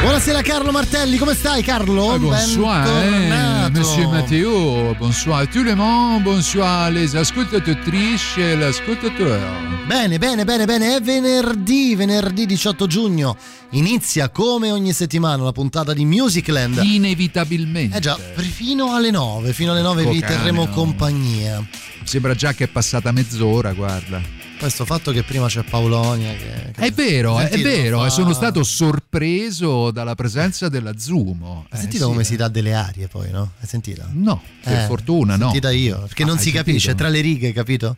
Buonasera Carlo Martelli, come stai Carlo? Ah, bonsoir, eh, Monsieur Matteo, bonsoir à tout le monde, bonsoir les ascoltatrici e l'ascoltateur. Bene, bene, bene, bene, è venerdì, venerdì 18 giugno. Inizia come ogni settimana la puntata di Musicland. Inevitabilmente. Eh già, fino alle 9, fino alle 9 vi terremo Cocano. compagnia. Sembra già che è passata mezz'ora, guarda. Questo fatto che prima c'è Paolonia che, che È vero, è Sentito, vero, fa- sono stato sorpreso dalla presenza della Zumo. Hai Eh, sentito sì. come si dà delle arie poi, no? Hai sentita? No, per Eh, fortuna no. Sentita io, perché Ah, non si capisce, sentito? tra le righe, capito?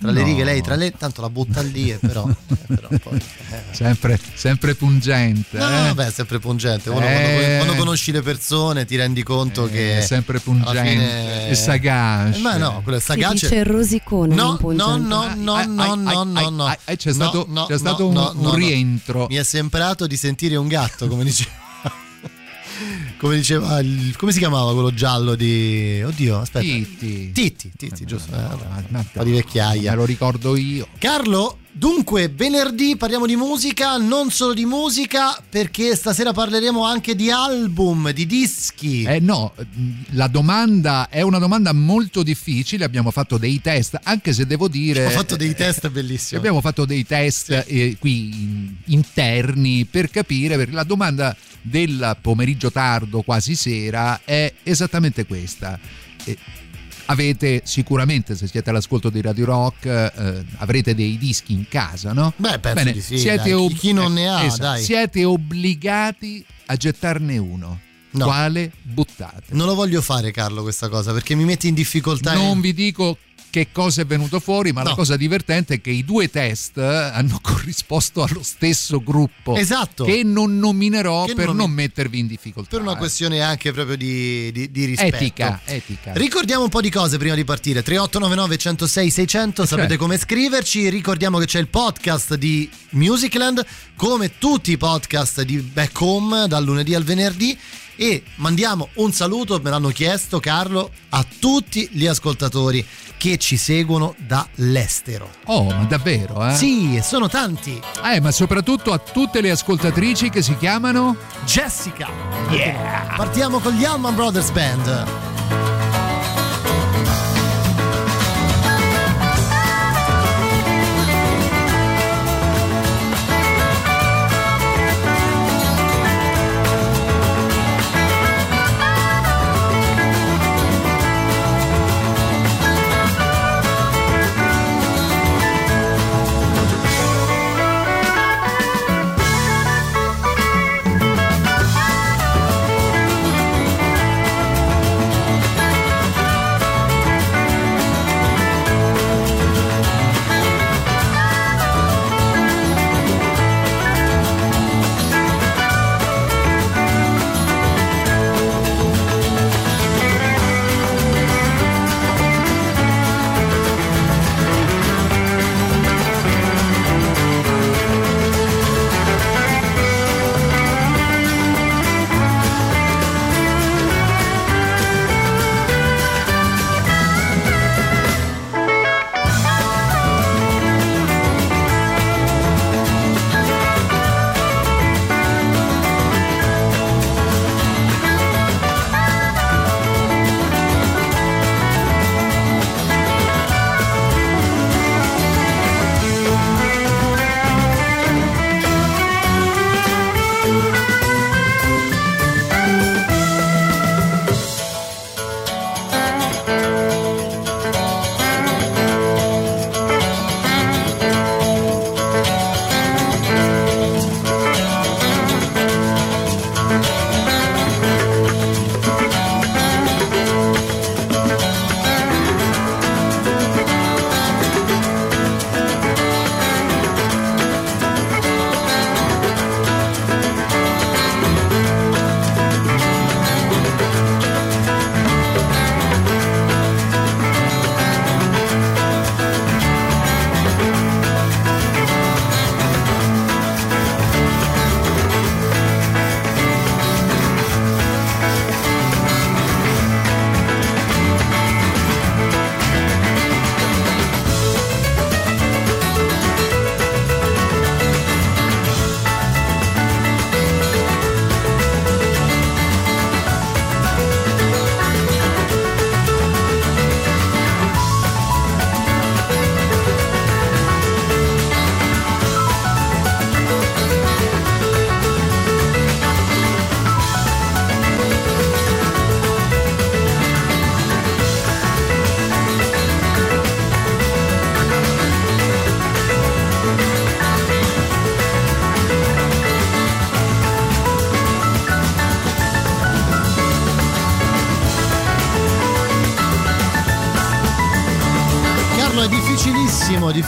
Tra le No. righe lei, tra le... tanto la butta lì e però... eh, però poi, eh. Sempre, sempre pungente. No, eh? vabbè, è sempre pungente. Uno Eh. quando, quando conosci le persone ti rendi conto Eh, che è sempre pungente fine- e sagace. Eh, Ma no, quello è Si sagace. dice rosicone, No, non no, pungente. no, no, no, no, no, no. c'è stato- no, c'è stato no, un- no, un rientro. Mi è sembrato di sentire un gatto, come diceva. Come diceva, il- come si chiamava quello giallo di. Oddio, aspetta. Titti. Titti, Titti, giusto. Eh, un po' di vecchiaia. Me lo ricordo io. Carlo, dunque venerdì parliamo di musica, non solo di musica, perché stasera parleremo anche di album, di dischi. Eh no, la domanda è una domanda molto difficile, abbiamo fatto dei test, anche se devo dire... Ho fatto dei test bellissimi. Abbiamo fatto dei test eh, qui in- interni per capire, perché la domanda del pomeriggio tardo, quasi sera, è esattamente questa. Eh, avete sicuramente, se siete all'ascolto di Radio Rock, eh, avrete dei dischi in casa, no? Beh, penso di sì, siete dai. Chi- non ne ha, esatto, dai. Siete obbligati a gettarne uno. No. Quale buttate? Non lo voglio fare, Carlo, questa cosa, perché mi metti in difficoltà. Non vi dico che cosa è venuto fuori, ma No. la cosa divertente è che i due test eh, hanno corrisposto allo stesso gruppo. Esatto. Che non nominerò Che per non non, mettervi in difficoltà. Per una eh. questione anche proprio di, di- di rispetto. etica, etica. Ricordiamo un po' di cose prima di partire. 3899 106 600, sapete certo. come scriverci. Ricordiamo che c'è il podcast di Musicland, come tutti i podcast di Back Home dal lunedì al venerdì. E mandiamo un saluto, me l'hanno chiesto Carlo, a tutti gli ascoltatori che ci seguono dall'estero. Oh, ma davvero, eh? Sì, e sono tanti. Eh, ma soprattutto a tutte le ascoltatrici che si chiamano Jessica. Partiamo con gli Allman Brothers Band.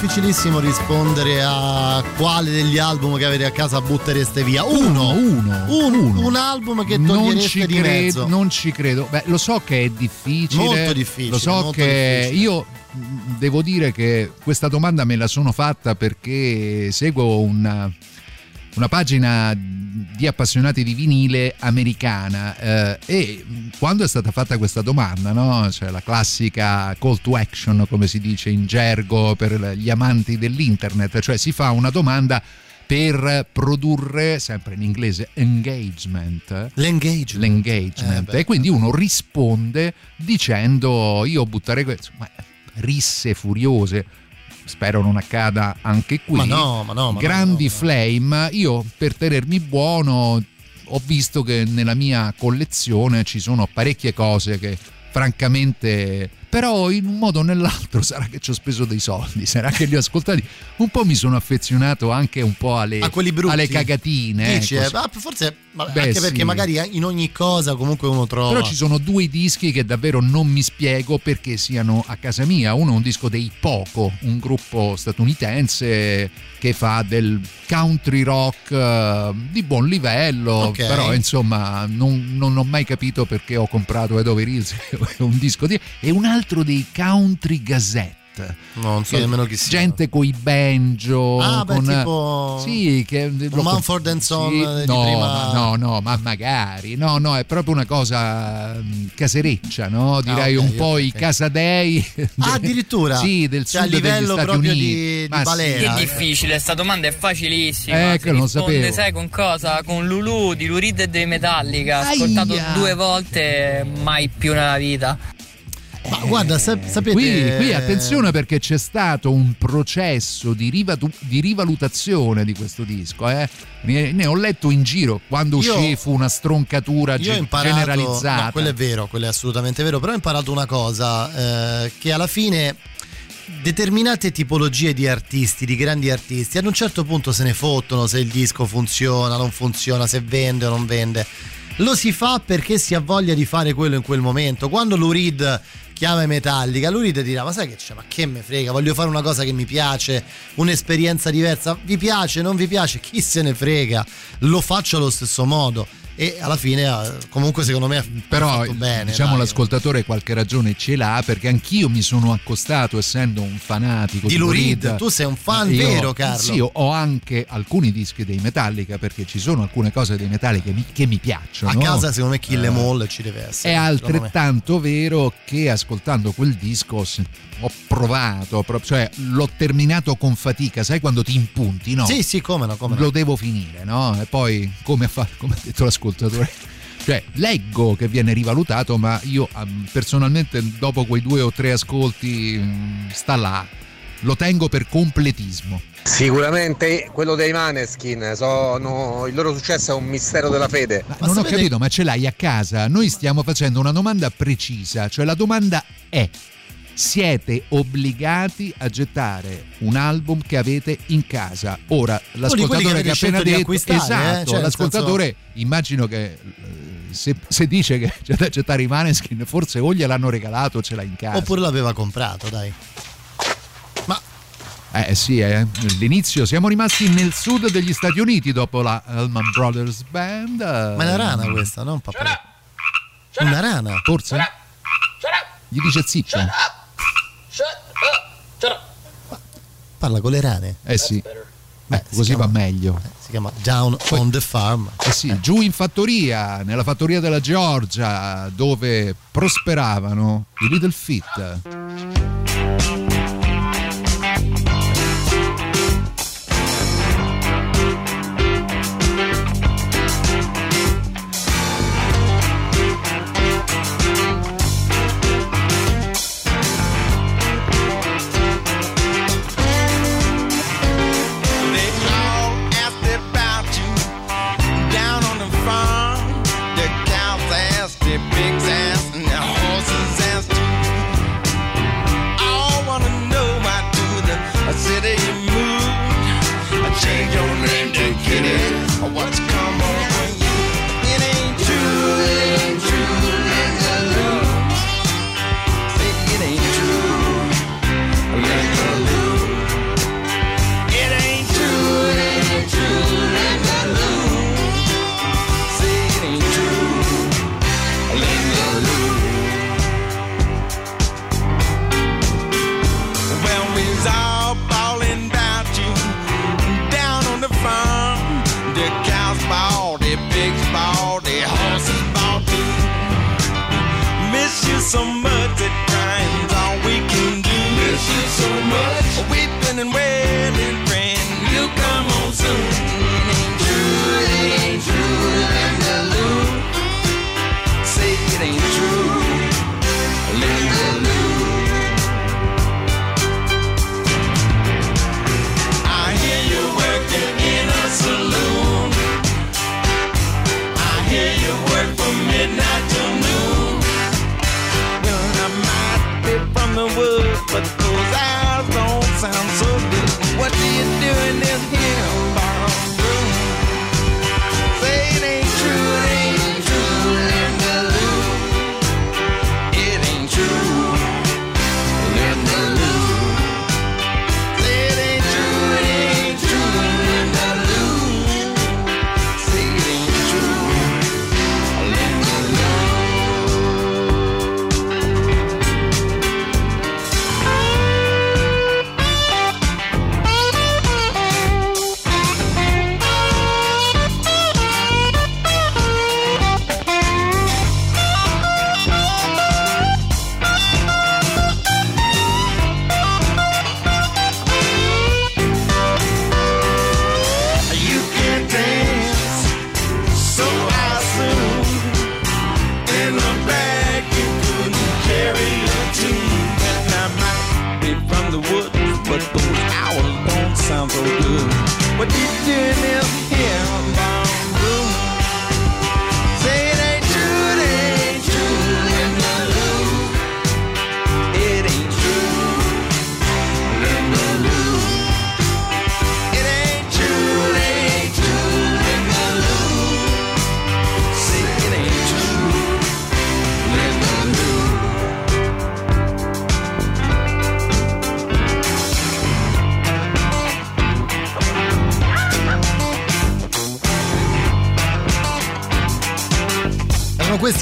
Difficilissimo, rispondere a quale degli album che avete a casa buttereste via. Uno, uno, un, uno. un album che non togliereste ci di credo, mezzo. Non ci credo. Beh, lo so che è difficile. Molto difficile, Lo so che difficile. io mh, devo dire che questa domanda me la sono fatta perché seguo una, una pagina di appassionati di vinile americana. Eh, e mh, quando è stata fatta questa domanda, no? cioè la classica call to action come si dice in gergo per gli amanti dell'internet, cioè si fa una domanda per produrre, sempre in inglese, engagement, L'engagement. l'engagement. Eh, e quindi uno risponde dicendo io butterei questo ma risse furiose spero non accada anche qui Ma no, ma no, ma grandi no. flame io per tenermi buono ho visto che nella mia collezione ci sono parecchie cose che francamente però in un modo o nell'altro sarà che ci ho speso dei soldi sarà che li ho ascoltati un po' mi sono affezionato anche un po' alle, A quelli brutti. alle cagatine Dici, eh, eh, così. ah, forse ma Beh, anche perché sì. magari in ogni cosa comunque uno trova. Però ci sono due dischi che davvero non mi spiego perché siano a casa mia. Uno è un disco dei Poco, un gruppo statunitense che fa del country rock eh, di buon livello, Ok. però insomma non, non ho mai capito perché ho comprato Ed Over Hills, un disco di... e un altro dei Country Gazette. No, non so Che nemmeno chi sia. Gente coi banjo, Ah, beh, con, tipo- sì, che Un Mumford and Son sì, di no, prima- ma no, no, ma magari, no, no, è proprio una cosa mm, casereccia, no? Direi Ah, ok, un po' ok, i casadei. Ah, addirittura? Sì, del Cioè, a sud livello degli Stati proprio Uniti. di- di Ma sì. balera. Che difficile, sta domanda è facilissima. Eh, Si che non risponde, sapevo. sai con cosa? Con Lulu di Lurid e dei Metallica. Ascoltato Aia. due volte, mai più nella vita. Ma guarda, sa- sapete Qui, qui attenzione perché c'è stato un processo di, rivatu- di rivalutazione di questo disco. Eh? Ne, ne ho letto in giro quando Io- uscì fu una stroncatura ge- imparato, generalizzata. no, quello è vero, quello è assolutamente vero, però ho imparato una cosa, eh, che alla fine determinate tipologie di artisti, di grandi artisti, ad un certo punto se ne fottono se il disco funziona, non funziona, se vende o non vende. Lo si fa perché si ha voglia di fare quello in quel momento. Quando Lurid chiama Metallica, Lurid dirà: Ma sai che c'è? Ma che me frega? Voglio fare una cosa che mi piace, un'esperienza diversa. Vi piace, non vi piace? Chi se ne frega? Lo faccio allo stesso modo. E alla fine, eh, comunque, secondo me ha Però fatto bene. diciamo dai. l'ascoltatore qualche ragione ce l'ha perché anch'io mi sono accostato essendo un fanatico Di di. Reed, tu sei un fan Io- vero, Carlo. Sì, ho anche alcuni dischi dei Metallica perché ci sono alcune cose dei Metallica che mi, che mi piacciono. A casa, secondo me, Kill Em All ci deve essere. È altrettanto vero che ascoltando quel disco ho provato, pro- cioè l'ho terminato con fatica, sai quando ti impunti, no? Sì, sì, come no, come no. lo devo finire, no? E poi, come ha, fa- come ha detto l'ascoltatore, cioè leggo che viene rivalutato, ma io um, personalmente dopo quei due o tre ascolti mm, sta là, lo tengo per completismo. Sicuramente quello dei Maneskin, sono, il loro successo è un mistero della fede. Ma Ma non ho sapete- capito, ma ce l'hai a casa? Noi stiamo facendo una domanda precisa, cioè la domanda è siete obbligati a gettare un album che avete in casa. Ora, l'ascoltatore che, ha appena detto eh, esatto, cioè, nel l'ascoltatore immagino che eh, se, se dice che c'è da gettare i Maneskin, forse o gliel'hanno regalato o ce l'ha in casa. Oppure l'aveva comprato, dai. Ma Eh sì, eh. l'inizio siamo rimasti nel sud degli Stati Uniti dopo la Allman Brothers Band. Ma è una rana questa, non un papà. Una rana. Forse? Gli dice zitto. Parla con le rane. Eh sì. Beh, Eh, così chiama- va meglio. Si chiama Down on the Farm. Eh sì, giù in fattoria, nella fattoria della Georgia, dove prosperavano i Little Feet.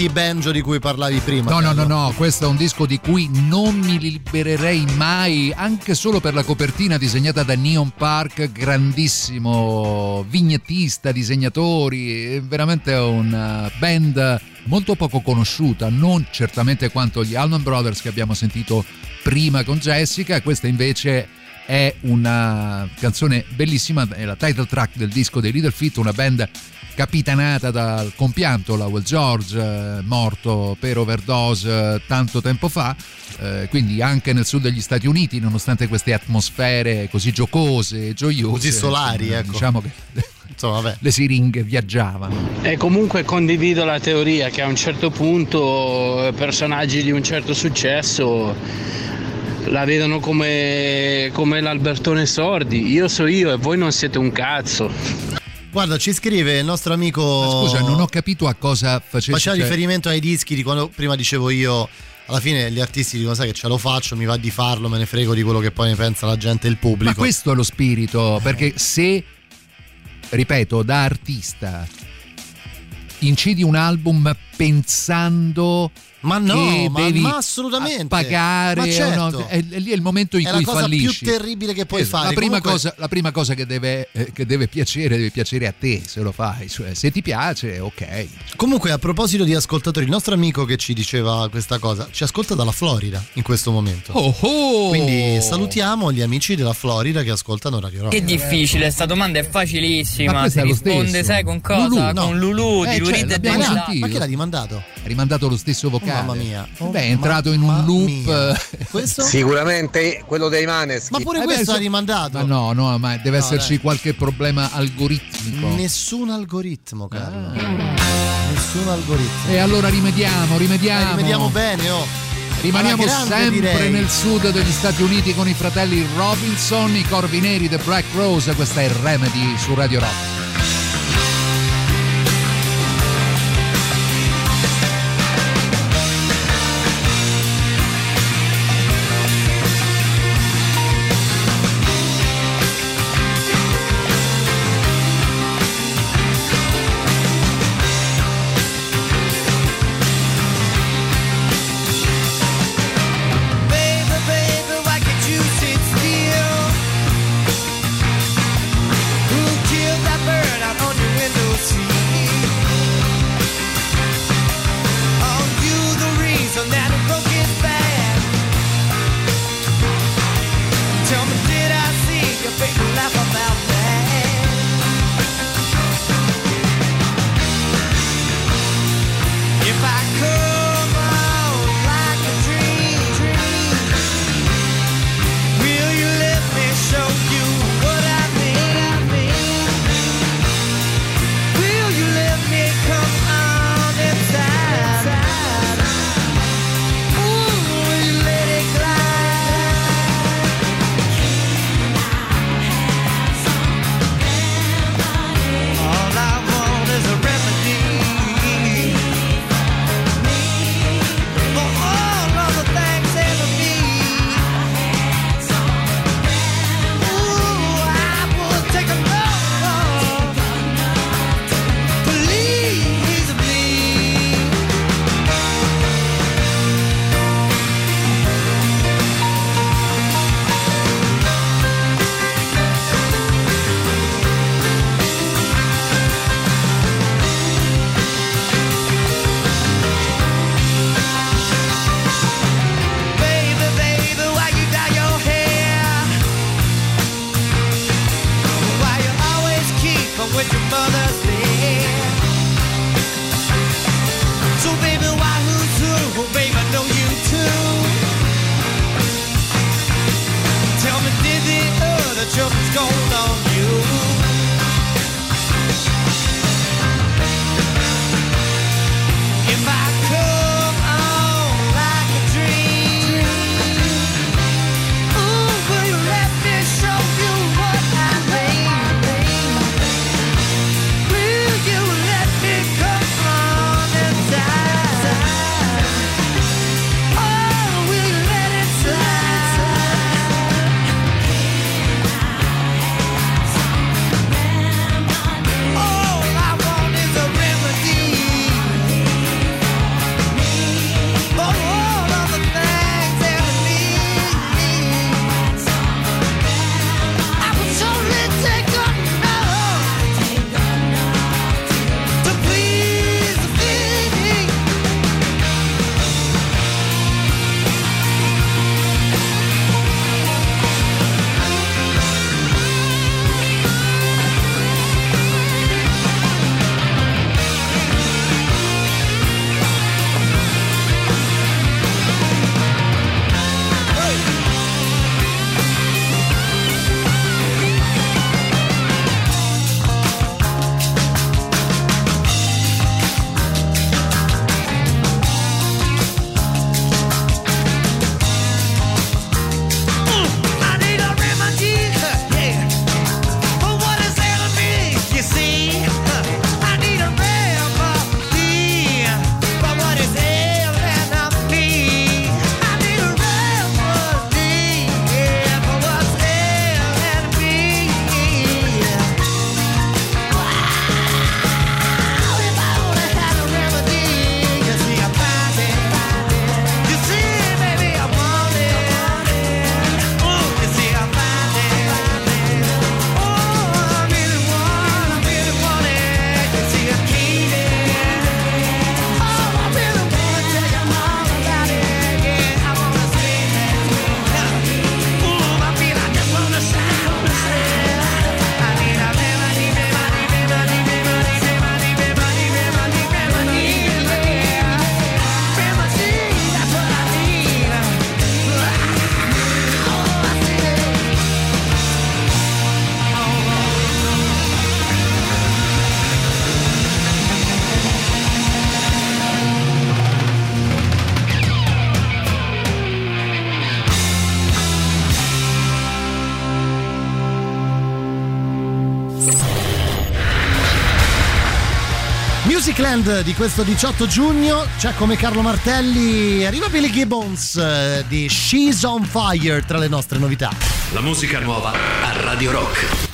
Erano questi i banjo di cui parlavi prima. No, no, no, no, questo è un disco di cui non mi libererei mai, anche solo per la copertina disegnata da Neon Park, grandissimo vignettista, disegnatori, è veramente una band molto poco conosciuta, non certamente quanto gli Allman Brothers che abbiamo sentito prima con Jessica, questa invece è una canzone bellissima, è la title track del disco dei Little Feat, una band capitanata dal compianto Lowell George, eh, morto per overdose eh, tanto tempo fa, eh, quindi anche nel sud degli Stati Uniti, nonostante queste atmosfere così giocose e gioiose, Così solari, eh, ecco. diciamo che Insomma, vabbè. le siringhe viaggiavano. E comunque condivido la teoria che a un certo punto eh, personaggi di un certo successo la vedono come, come l'Albertone Sordi. Io so io e voi non siete un cazzo. Guarda, ci scrive il nostro amico. Ma scusa, non ho capito a cosa facessi. Faceva cioè- riferimento ai dischi di quando prima dicevo io. Alla fine gli artisti dicono: Sai che ce lo faccio, mi va di farlo, me ne frego di quello che poi ne pensa la gente e il Ma pubblico. questo è lo spirito, perché se, ripeto, da artista incidi un album pensando Ma no, che ma- devi ma assolutamente. pagare Ma certo. no, è, è lì è il momento in È cui la cosa fallisci. più terribile che puoi Esatto. fare. La prima, Comunque- cosa, la prima cosa che deve, eh, che deve piacere, deve piacere a te se lo fai. Cioè, se ti piace, ok. Comunque, a proposito di ascoltatori, il nostro amico che ci diceva questa cosa ci ascolta dalla Florida in questo momento. Oh, oh! Quindi salutiamo gli amici della Florida che ascoltano Radio Rock. Che difficile, sta domanda è Ma facilissima. questo Si è lo risponde, stesso. sai con cosa? Lulu, no. Con Lulu Eh, di cioè, Lurid e dei Ma, che l'ha rimandato? Ha rimandato lo stesso vocale. Oh, mamma mia. Oh, Beh, è entrato in un loop. eh? Sicuramente quello dei Maneschi. Ma pure Eh, questo ha rimandato. Ma no, no, ma deve No, esserci dai. qualche problema algoritmico. Nessun algoritmo, Carlo. Ah. Nessun algoritmo. E allora rimediamo, rimediamo. Dai, rimediamo bene, oh. Rimaniamo sempre direi. nel sud degli Stati Uniti con i fratelli Robinson, i Corvi Neri, The Black Rose. Questa è Remedy su Radio Rock. weekend di questo 18 giugno c'è come Carlo Martelli, arriva Billy Gibbons eh, di She's on Fire tra le nostre novità. La musica nuova a Radio Rock.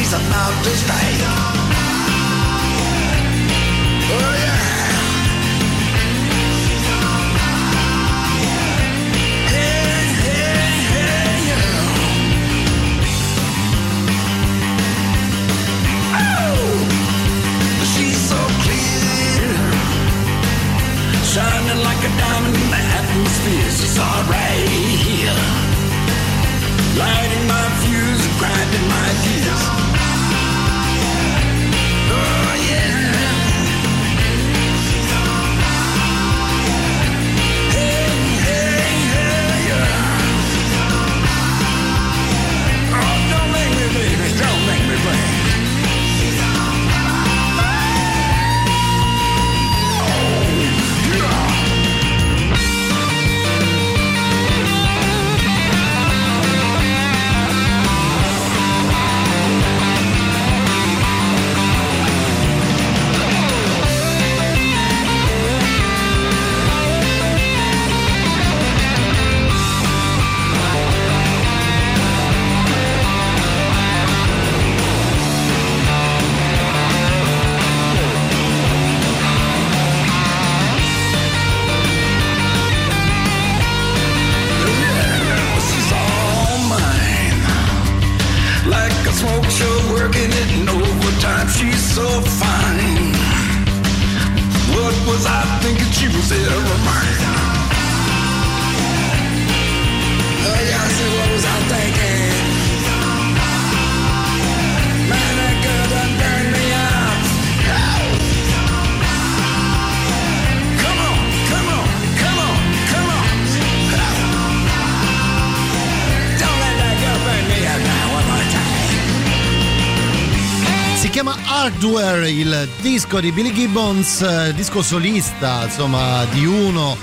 she's about to stay. Oh yeah. Hey, hey, hey, yeah. Oh, she's so clear, shining like a diamond in the atmosphere. She's alright. Il disco di Billy Gibbons, eh, disco solista, insomma, di uno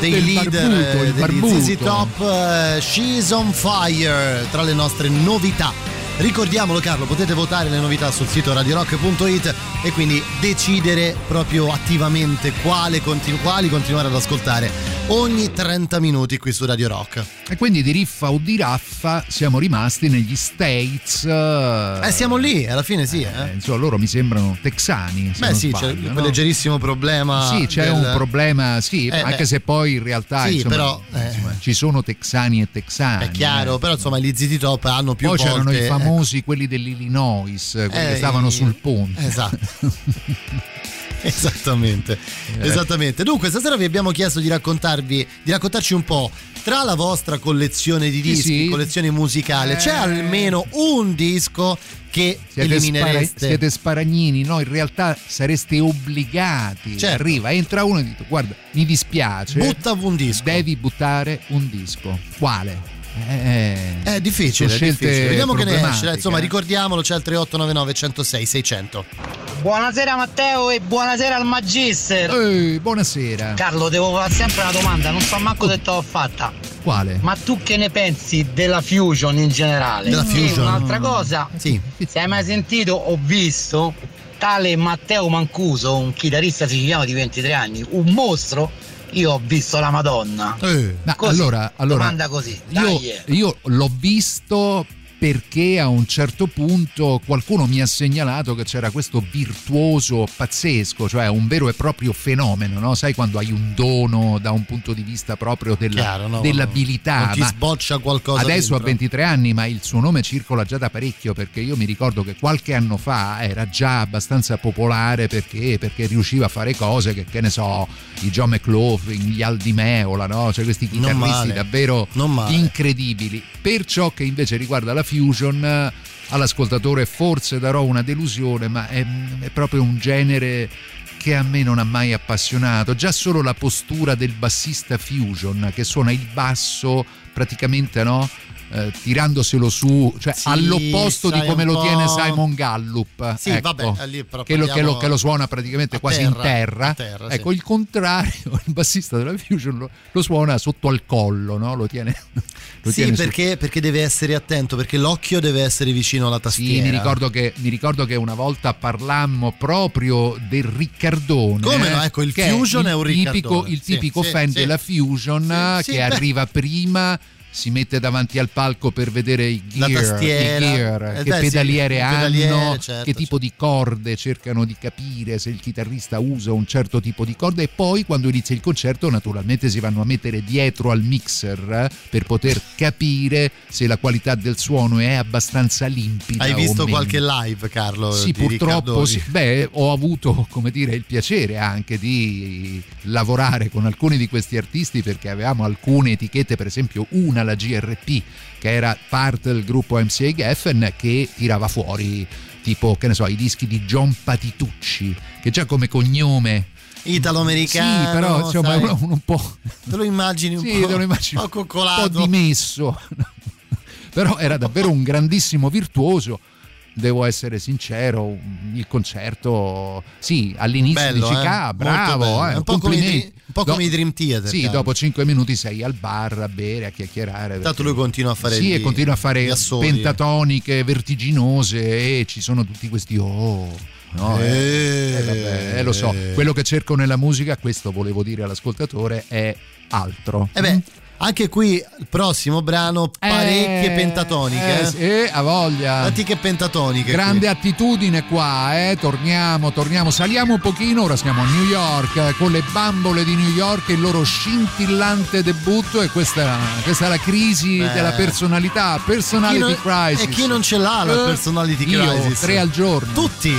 dei Del leader barbuto, eh, degli. ZZ Top, eh, She's on Fire, tra le nostre novità. Ricordiamolo Carlo, potete votare le novità sul sito radiorock.it e quindi decidere proprio attivamente quale continu- quali continuare ad ascoltare ogni 30 minuti qui su Radio Rock. E quindi di riffa o di raffa siamo rimasti negli States. Eh, Eh, siamo lì, alla fine sì. eh, Eh. insomma, loro mi sembrano texani. se Beh sì, c'è sbaglio, quel no? leggerissimo problema. Sì, c'è del- un problema, sì, Eh, anche beh. se poi in realtà Sì, insomma, però, eh. insomma, ci sono texani e texani. È chiaro, eh. però insomma gli ZZ Top hanno più Poi volte... c'erano i ecco. famosi, quelli dell'Illinois, quelli Eh, che stavano i- sul ponte. Esatto. Esattamente, esattamente. Dunque, stasera vi abbiamo chiesto di raccontarvi, di raccontarci un po' tra la vostra collezione di Sì, dischi, sì. collezione musicale, c'è Eh. almeno un disco che Siete, spara- eliminereste? siete sparagnini, no? In realtà sareste obbligati. Certo. Arriva, entra uno e dice: Guarda, mi dispiace. Butta un disco. Devi buttare un disco. Quale? Eh, È difficile, sono è scelte difficile. Vediamo che ne esce. Insomma, eh. ricordiamolo, c'è il 3899 106 600. Buonasera Matteo e buonasera al Magister. Ehi, buonasera. Carlo, devo fare sempre una domanda, non so manco se te l'ho fatta. Quale? Ma tu che ne pensi della Fusion in generale? Della Fusion? un'altra cosa, Sì. se hai mai sentito o visto tale Matteo Mancuso, un chitarrista siciliano di 23 anni, un mostro, io ho visto la Madonna. Eh. Così, allora, allora domanda così. io, io l'ho visto perché a un certo punto qualcuno mi ha segnalato che c'era questo virtuoso pazzesco, cioè un vero e proprio fenomeno, no? Sai quando hai un dono da un punto di vista proprio della- Chiaro, no? dell'abilità. Ti sboccia qualcosa Adesso ha dentro. 23 anni, ma il suo nome circola già da parecchio perché io mi ricordo che qualche anno fa era già abbastanza popolare perché, perché riusciva a fare cose che, che ne so, i John McLaughlin, gli Aldi Meola, no? Cioè questi chitarristi davvero incredibili. Per ciò che invece riguarda la fusion, all'ascoltatore forse darò una delusione, ma è, è proprio un genere che a me non ha mai appassionato. Già solo la postura del bassista fusion che suona il basso praticamente no? Eh, tirandoselo su, cioè Sì, all'opposto di come lo tiene Simon Gallup. Sì, ecco, vabbè, lì che, lo, che, lo, che lo suona praticamente quasi in terra, terra. terra, sì. ecco, il contrario, il bassista della Fusion lo, lo suona sotto al collo, no? lo tiene, lo Sì, tiene perché, perché deve essere attento, perché l'occhio deve essere vicino alla tastiera. Sì, mi ricordo, che, mi ricordo che una volta parlammo proprio del Riccardone. Come no? Ecco, il Fusion è un tipico, Riccardone. Il Sì, tipico sì, fan sì. della Fusion che arriva prima. Si mette davanti al palco per vedere i gear, tastiera. i gear, Eh, che sì, pedaliere il hanno, pedaliere, certo, che tipo di corde cercano di capire se il chitarrista usa un certo tipo di corde e poi quando inizia il concerto naturalmente si vanno a mettere dietro al mixer eh, per poter capire se la qualità del suono è abbastanza limpida. Hai visto qualche live, Carlo? Sì, purtroppo sì. Beh, ho avuto, come dire, il piacere anche di lavorare con alcuni di questi artisti perché avevamo alcune etichette, per esempio una, la GRP, che era parte del gruppo MCA Geffen, che tirava fuori tipo, che ne so, i dischi di John Patitucci, che già come cognome... Italo-americano. Sì, però insomma sai, uno, un po'... Te lo immagini un Sì, po', te lo immagino un po' un po' coccolato. dimesso. Però era davvero un grandissimo virtuoso. Devo essere sincero, il concerto, sì, all'inizio Bello, dici, eh? "Ah, bravo, eh, un po' come i complimenti." Dream- un po' come i Dream Theater, Sì, dopo cinque minuti sei al bar a bere, a chiacchierare. Tanto perché- lui continua a fare Sì, gli- e continua a fare pentatoniche vertiginose e ci sono tutti questi oh. No, eh, eh, vabbè, eh, lo so, quello che cerco nella musica, questo volevo dire all'ascoltatore, è altro. E beh, anche qui il prossimo brano, parecchie Eh, pentatoniche. eh, eh. sì, ha voglia. Tanti che pentatoniche. Grande qui. attitudine qua, eh. torniamo, torniamo, saliamo un pochino, ora siamo a New York eh, con le bambole di New York, il loro scintillante debutto e questa, questa è la crisi Beh. della personalità, personality non- crisis. e chi non ce l'ha la Eh, personality io, crisis? tre al giorno. Tutti.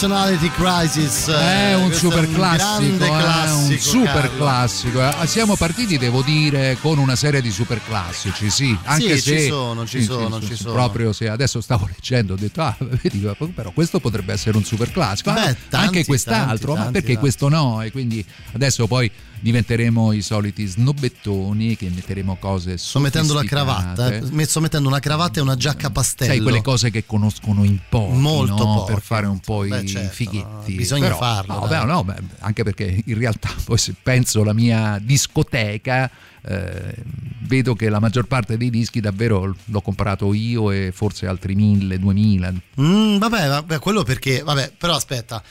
Personality Crisis È un Questo super un classico, grande eh, classico un super Carlo. classissico. eh. Siamo partiti, devo dire, con una serie di super classici, sì. Anche Sì, se ci sono, ci sì, sono, sì, ci sono. Proprio se adesso stavo leggendo, ho detto, ah, vedi, però questo potrebbe essere un super classico. Beh, tanti, anche quest'altro, tanti, ma perché tanti. questo no? E quindi adesso poi diventeremo i soliti snobbettoni che metteremo cose Sto mettendo la cravatta eh. Sto mettendo una cravatta e una giacca pastello Sai quelle cose che conoscono in pochi, Molto no? pochi. per fare un po' Beh, i certo, fighetti. bisogna Però- farlo, No, beh, no, beh, anche perché in realtà poi se penso alla mia discoteca eh, vedo che la maggior parte dei dischi davvero l'ho comprato io e forse altri mille, duemila. Mm, vabbè, vabbè, quello perché, vabbè, però aspetta,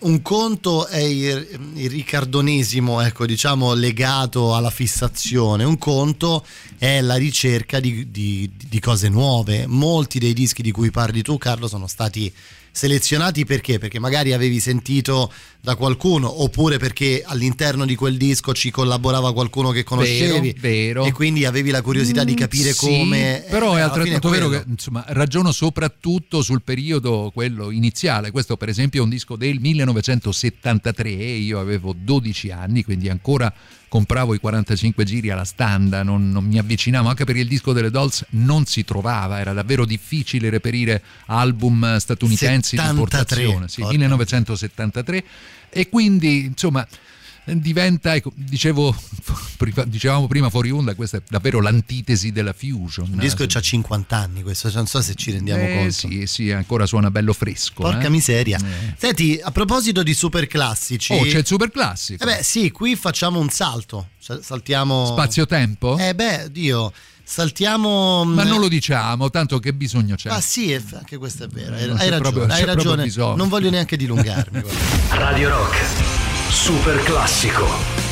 un conto è il, il ricardonesimo, ecco, diciamo, legato alla fissazione, un conto è la ricerca di, di- di cose nuove. Molti dei dischi di cui parli tu, Carlo, sono stati selezionati perché? Perché magari avevi sentito da qualcuno oppure perché all'interno di quel disco ci collaborava qualcuno che conoscevi Vero, vero. e quindi avevi la curiosità di Mm, capire sì, come però è altrettanto vero che insomma, ragiono soprattutto sul periodo quello iniziale. Questo per esempio è un disco del 1973 io avevo 12 anni quindi ancora compravo i 45 giri alla standa non, non mi avvicinavo anche perché il disco delle Dolls non si trovava era davvero difficile reperire album statunitensi 73, di importazione sì, porca. 1973 e quindi insomma diventa, ecco, dicevo, prima- dicevamo prima fuori onda, questa è davvero l'antitesi della fusion. Un disco ha 50 anni, questo non so se ci rendiamo Eh, conto. Sì, sì, ancora suona bello fresco. Porca eh. miseria. Eh. Senti, a proposito di super classici. Oh, c'è il super classico. Eh beh, sì, qui facciamo un salto. Sa- Saltiamo. Spazio-tempo? Eh beh, Dio, saltiamo. Ma non lo diciamo, tanto che bisogno c'è. Ah sì, anche questo è vero. Hai, Non hai ragione, proprio- hai ragione. Non voglio neanche dilungarmi. Radio Rock. Super classico.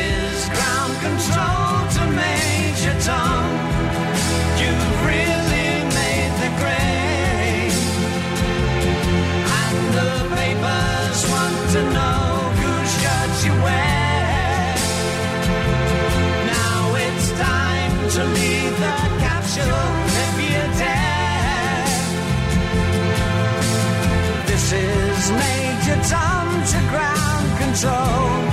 Major Tom to ground control.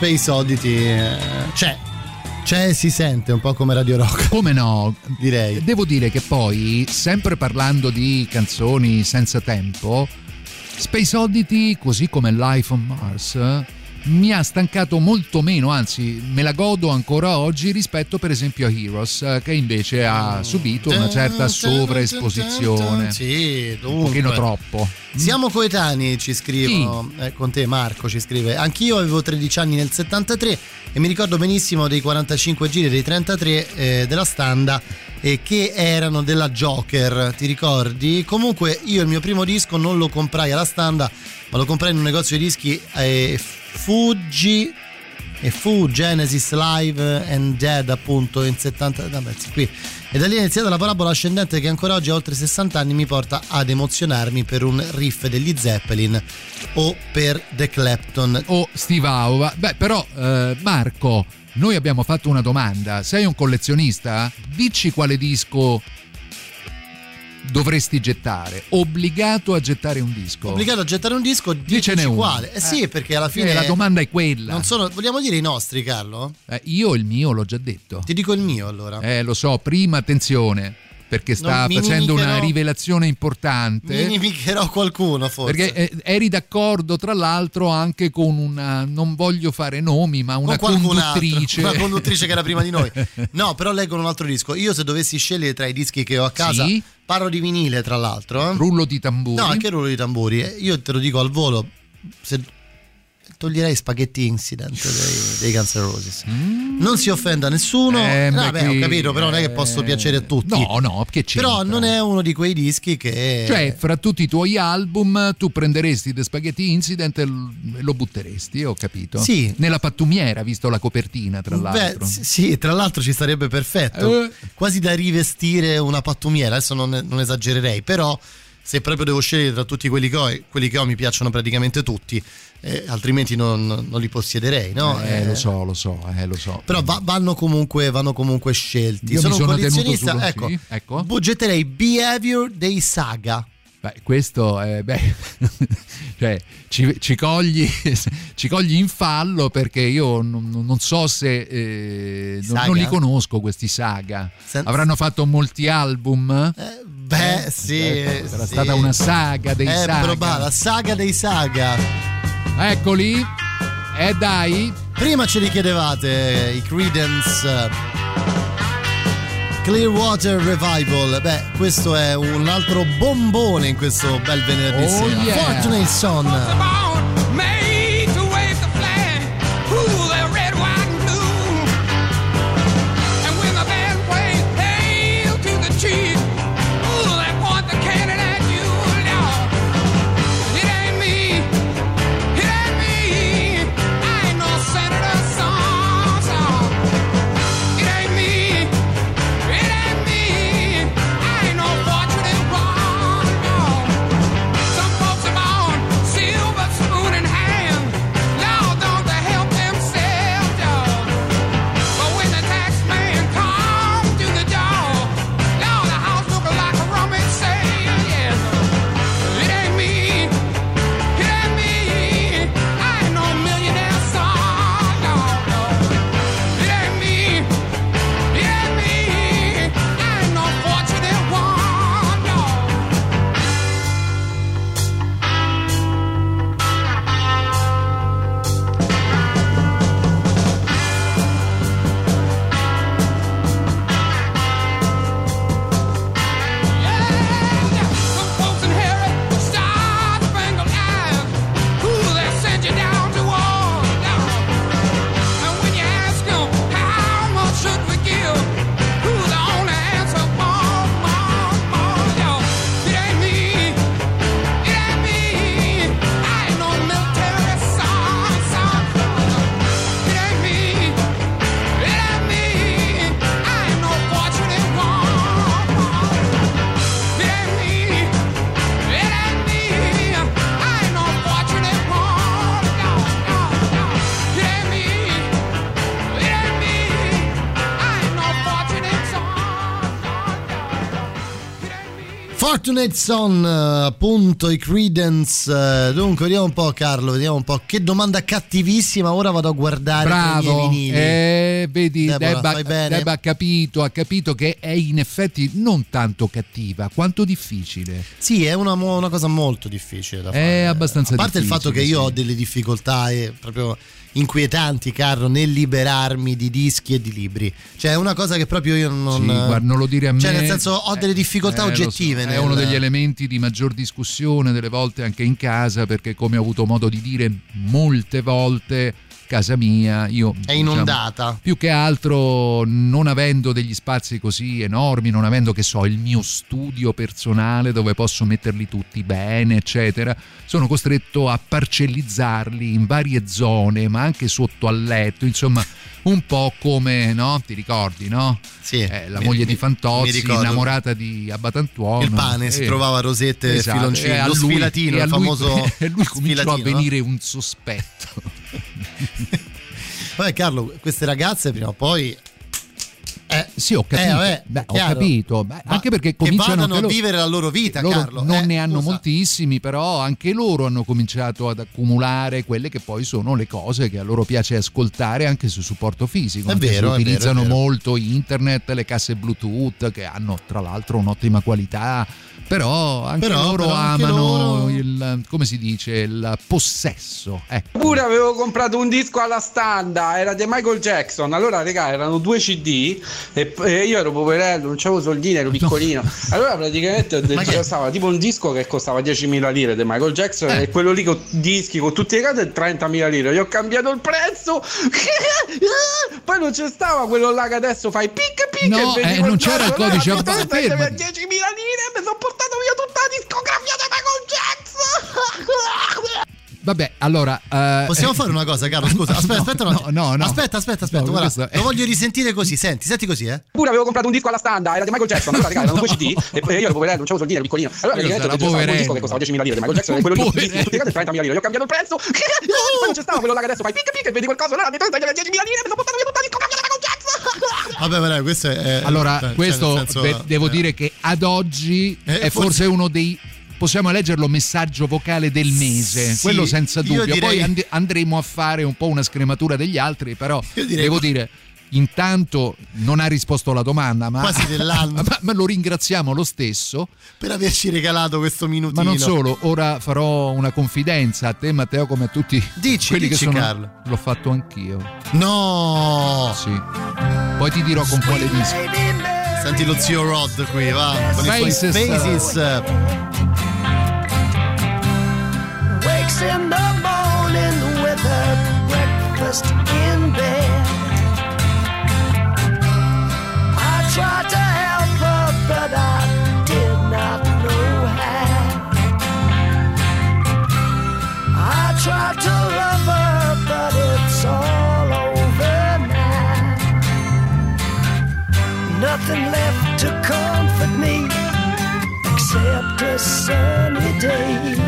Space Oddity eh, c'è. C'è si sente un po' come Radio Rock. Come no? Direi. Devo dire che poi, sempre parlando di canzoni senza tempo, Space Oddity, così come Life on Mars, mi ha stancato molto meno, anzi me la godo ancora oggi rispetto per esempio a Heroes, eh, che invece ha subito una certa sovraesposizione. Sì, Un pochino dunque. troppo. Siamo coetanei, ci scrivono, eh, con te Marco ci scrive, anch'io avevo 13 anni nel 73 e mi ricordo benissimo dei 45 giri dei 33 eh, della standa eh, che erano della Joker, ti ricordi? Comunque io il mio primo disco non lo comprai alla standa, ma lo comprai in un negozio di dischi eh, Fuji e fu Genesis Live and Dead appunto in 70 vabbè, qui e da lì è iniziata la parabola ascendente che ancora oggi a oltre 60 anni mi porta ad emozionarmi per un riff degli Zeppelin o per The Clapton o Steve Aova. Beh, però, eh, Marco, noi abbiamo fatto una domanda. Sei un collezionista? Dici quale disco dovresti gettare. Obbligato a gettare un disco. obbligato a gettare un disco Dicene quale eh sì Eh, perché alla fine eh, la domanda è quella. non sono vogliamo dire i nostri Carlo? Eh, io il mio l'ho già detto. ti dico il mio allora Eh, lo so, prima attenzione, perché sta Non facendo una rivelazione importante. mi inimicherò qualcuno forse Perché eh, eri d'accordo, tra l'altro, anche con una, non voglio fare nomi, ma una Con qualcun altro, conduttrice. una conduttrice che era prima di noi. No, però leggono un altro disco. Io se dovessi scegliere tra i dischi che ho a casa, Sì? parlo di vinile tra l'altro. eh. Rullo di tamburi. No, anche rullo di tamburi. Eh, Io te lo dico al volo, se toglierei Spaghetti Incident dei, dei Guns N' Roses. Non si offenda nessuno. Eh, beh, Vabbè, ho capito, però non è che posso eh, piacere a tutti. No, no, che c'entra? Però non è uno di quei dischi che... Cioè, fra tutti i tuoi album, tu prenderesti The Spaghetti Incident e lo butteresti, ho capito? Sì. Nella pattumiera, visto la copertina, tra Beh, l'altro. sì, sì, tra l'altro ci sarebbe perfetto. Eh. Quasi da rivestire una pattumiera. Adesso non, non esagererei, però se proprio devo scegliere tra tutti quelli che ho, quelli che ho mi piacciono praticamente tutti, eh, altrimenti non, non li possiederei, no? Eh, Eh, lo so, lo so, eh, lo so. Però va- vanno, comunque, vanno comunque scelti. Io sono, un sono tenuto collezionista, ecco, sì, ecco. buggetterei Behavior dei Saga. Beh, questo è. Beh, cioè, ci, ci cogli, ci cogli in fallo perché io non, non so se. eh, non, non li conosco questi saga. Sen- Avranno fatto molti album? Beh, sì. Eh, sarà sì. stata una saga dei saga. probabile, la saga dei Saga. Eccoli. E dai. Prima ce li chiedevate i Credence eh, Clearwater Revival. Beh, questo è un altro bombone in questo bel venerdì Oh, sera. yeah. Fortunate Son. Fortunate Son, eh, appunto i Credence. eh, Dunque, vediamo un po', Carlo. Vediamo un po'. Che domanda cattivissima. Ora vado a guardare Bravo, eh, vedi, Debba? Debba ha capito, ha capito che è in effetti non tanto cattiva quanto difficile. Sì, è una, una cosa molto difficile da fare. È abbastanza A parte il difficile, fatto che io sì. ho delle difficoltà eh, proprio inquietanti, Carlo, nel liberarmi di dischi e di libri. Cioè, è una cosa che proprio io non. Sì, guarda, non lo dire a me. Cioè, nel senso, ho delle difficoltà Eh, lo so, oggettive. È nel- uno degli elementi di maggior discussione delle volte anche in casa, perché come ho avuto modo di dire molte volte, casa mia, io È diciamo, inondata. più che altro non avendo degli spazi così enormi, non avendo che so il mio studio personale dove posso metterli tutti bene, eccetera, sono costretto a parcellizzarli in varie zone, ma anche sotto al letto, insomma, un po' come, no? Ti ricordi, no? Sì, Eh, la mi- moglie mi- di Fantozzi, innamorata di Abbatantuono. Il pane, si Eh, trovava a rosette esatto, filoncini, e a lo lui- sfilatino, e a il lui- famoso e lui cominciò a no? venire un sospetto. Vabbè, Carlo, queste ragazze prima o poi. Eh, Sì, ho capito. Eh, vabbè, Beh, ho capito. Beh, anche perché cominciano a vivere la loro vita, loro Carlo. non eh, ne hanno scusa. moltissimi, però anche loro hanno cominciato ad accumulare quelle che poi sono le cose che a loro piace ascoltare anche su supporto fisico. È vero, è vero, utilizzano è vero. molto internet, le casse Bluetooth che hanno tra l'altro un'ottima qualità. Però anche Però- loro però anche amano loro- il come si dice il possesso. Ecco. Pure avevo comprato un disco alla standa, era di Michael Jackson. Allora, raga, erano due CD e, e io ero poverello, non c'avevo soldini, ero piccolino. Allora, praticamente ho detto, Ma che- costava tipo un disco che costava 10.000 lire di Michael Jackson Eh. e quello lì con dischi con tutte le cose 30.000 lire. Gli ho cambiato il prezzo. Poi non c'è stava quello là che adesso fai pic No, eh, quel non c'era il coso codice mi a- speso fermati. 10.000 lire e mi sono portato via tutta la discografia di Michael Jackson. Vabbè, allora eh, Possiamo fare una cosa, Carlo? Scusa, aspetta, No, aspetta no, no, no. Aspetta, aspetta, aspetta. No, guarda, questo è- Lo voglio risentire così. Senti, senti così, eh. Pure avevo comprato un disco alla standa, era di Michael Jackson. Allora, raga, erano due CD e e io ero poverello, non c'avevo soldini, ero piccolino. Allora, sarà detto, stava un disco che costava 10.000 lire di Michael Jackson e quello lì le cose 30.000 lire. Io ho cambiato il prezzo. Poi non c'è stava quello là che adesso fai pic pic e vedi qualcosa là, mi togli 10.000 lire mi sono portato via tutta la discografia di Michael Jackson. Vabbè, vabbè, questo è. Allora, cioè, questo senso, beh, devo eh, dire che ad oggi Eh, è forse, forse- uno dei. Possiamo leggerlo messaggio vocale del mese, Sì, quello senza io dubbio. direi- Poi and- andremo a fare un po' una scrematura degli altri, però direi- devo dire. Intanto non ha risposto alla domanda, ma, Quasi dell'anno. ma, ma lo ringraziamo lo stesso. Per averci regalato questo minutino. Ma non solo, ora farò una confidenza a te, Matteo, come a tutti Dici, quelli dici, che sono. Carlo. L'ho fatto anch'io. No! Sì. Poi ti dirò con quale disco. Senti lo zio Rod qui, va. Con i suoi Faces. faces. wakes in the morning with her breakfast in except a sunny day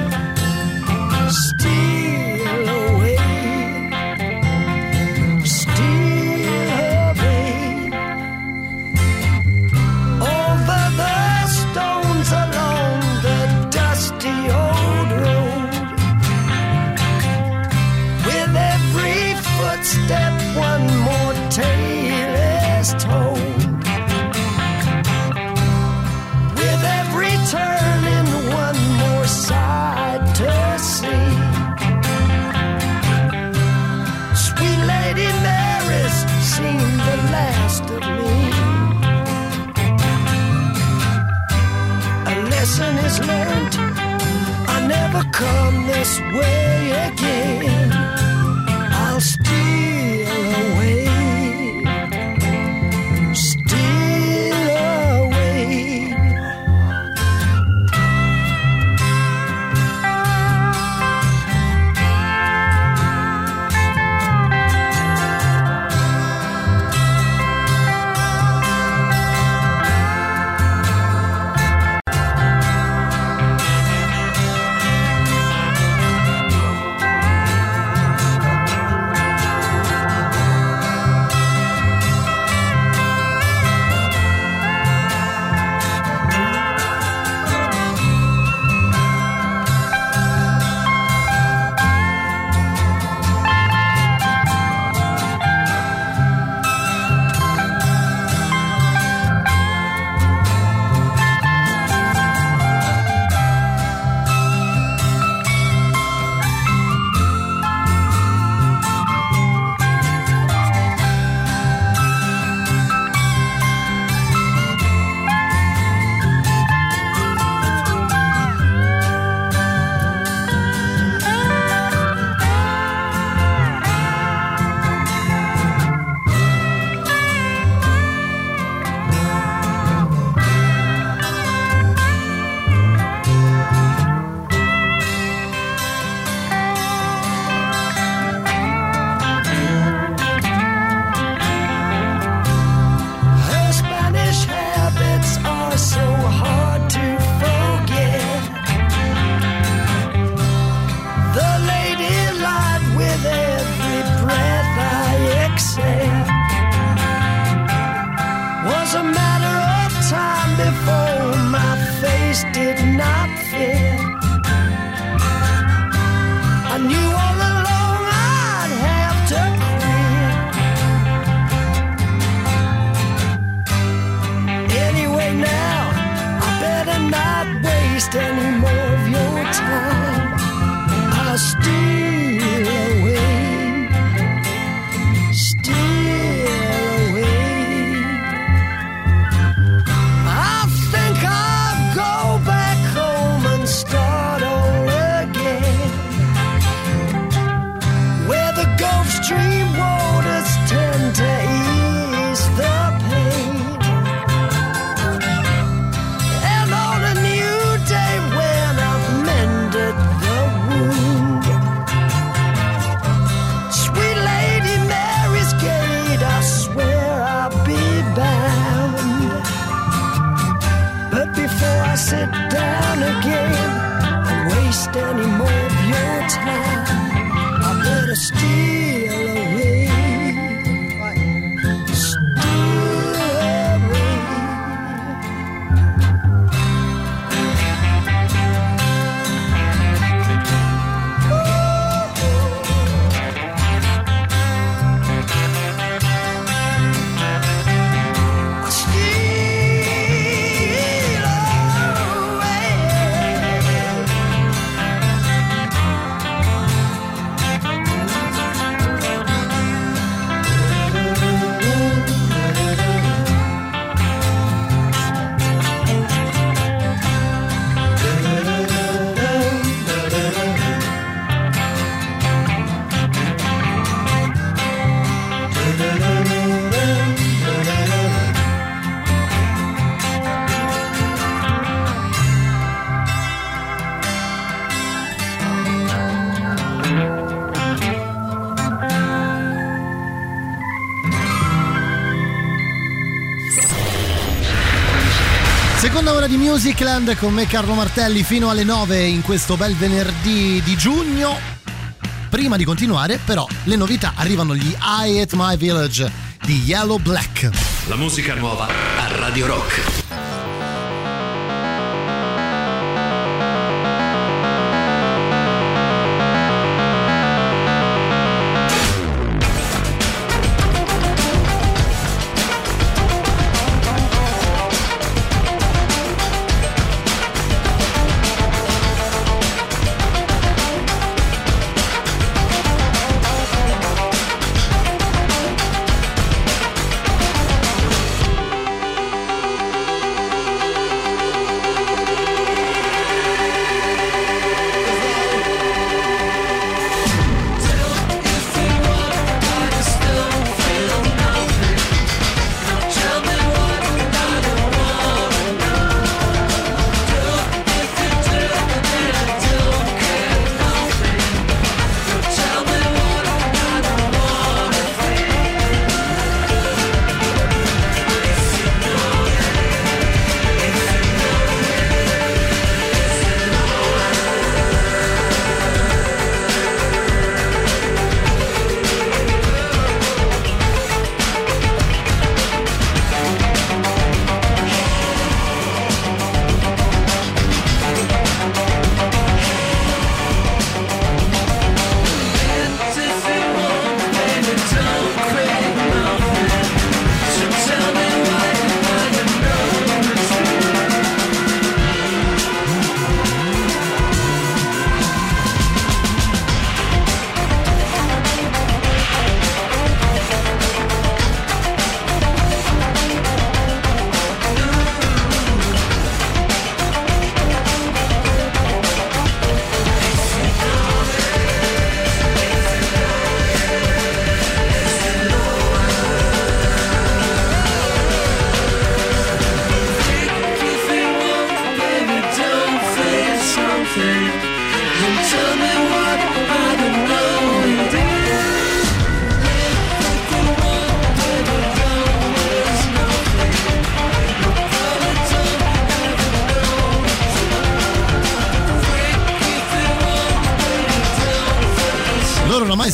come this way again. Musicland con me Carlo Martelli fino alle 9 in questo bel venerdì di giugno. Prima di continuare, però, le novità arrivano gli I at My Village di Yellow Black. La musica nuova a Radio Rock.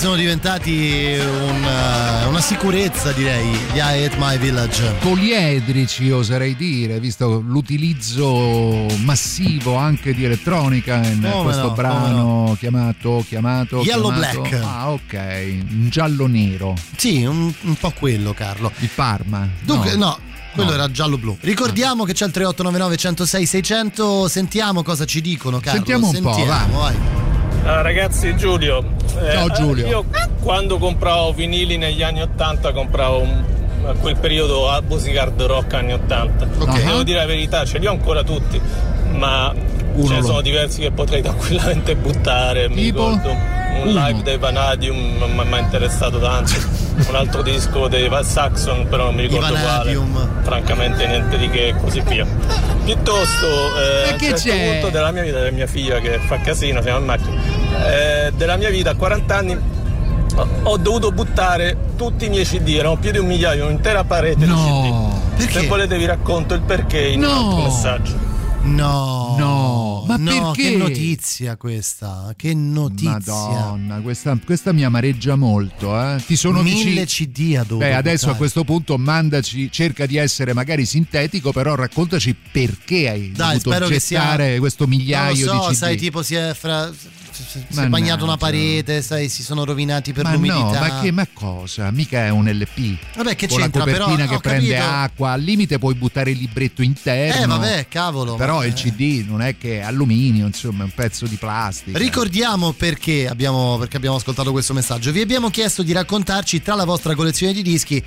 Sono diventati un, eh, una sicurezza, direi, gli I at My Village. poliedrici oserei dire, visto l'utilizzo massivo anche di elettronica in Come questo no, brano chiamato, chiamato Yellow chiamato- Black. Ah, ok, un giallo nero. Sì, un, un po' quello, Carlo. Il Parma. Dunque, no. quello No. era giallo-blu. Ricordiamo che c'è il 3899 106 600. Sentiamo cosa ci dicono, Carlo. Sentiamo un po', Sentiamo, vai. Ah, ragazzi, Giulio. Eh, Ciao, Giulio. Io quando compravo vinili negli anni 80 compravo un- a quel periodo a musica hard rock anni 80. Ok. Devo dire la verità, ce li ho ancora tutti, ma ce ne sono diversi che potrei tranquillamente buttare. Mi Tipo? ricordo un Uno. live dei Vanadium, non mi ha mai interessato tanto. un altro disco dei Val Saxon, però non mi ricordo quale. Francamente niente di che e così via. Piuttosto eh, a un certo c'è? punto della mia vita, della mia figlia che fa casino, siamo in macchina, eh, della mia vita a 40 anni ho- dovuto buttare tutti i miei CD, erano più di un migliaio, un'intera parete No. di CD. Perché? Se volete vi racconto il perché in No. un altro messaggio. No. No, ma no, perché? Che notizia questa? Che notizia. Madonna, questa, questa mi amareggia molto. Eh. Ti sono Mille vicino. CD a dovuto Beh, adesso a buttare. questo punto mandaci, cerca di essere magari sintetico, però raccontaci perché hai Dai, dovuto spero che sia gettare questo migliaio non lo so, di CD. sai, tipo si è, fra, si è bagnato una parete, sai, si sono rovinati per ma l'umidità. no, ma che ma cosa? Mica è un LP. Vabbè, che con la c'entra, però, copertina ho che prende capito. acqua, al limite puoi buttare il libretto interno. Eh, vabbè, cavolo. Però ma- il CD non è che è alluminio, insomma, è un pezzo di plastica. Ricordiamo perché abbiamo, perché abbiamo ascoltato questo messaggio. Vi abbiamo chiesto di raccontarci tra la vostra collezione di dischi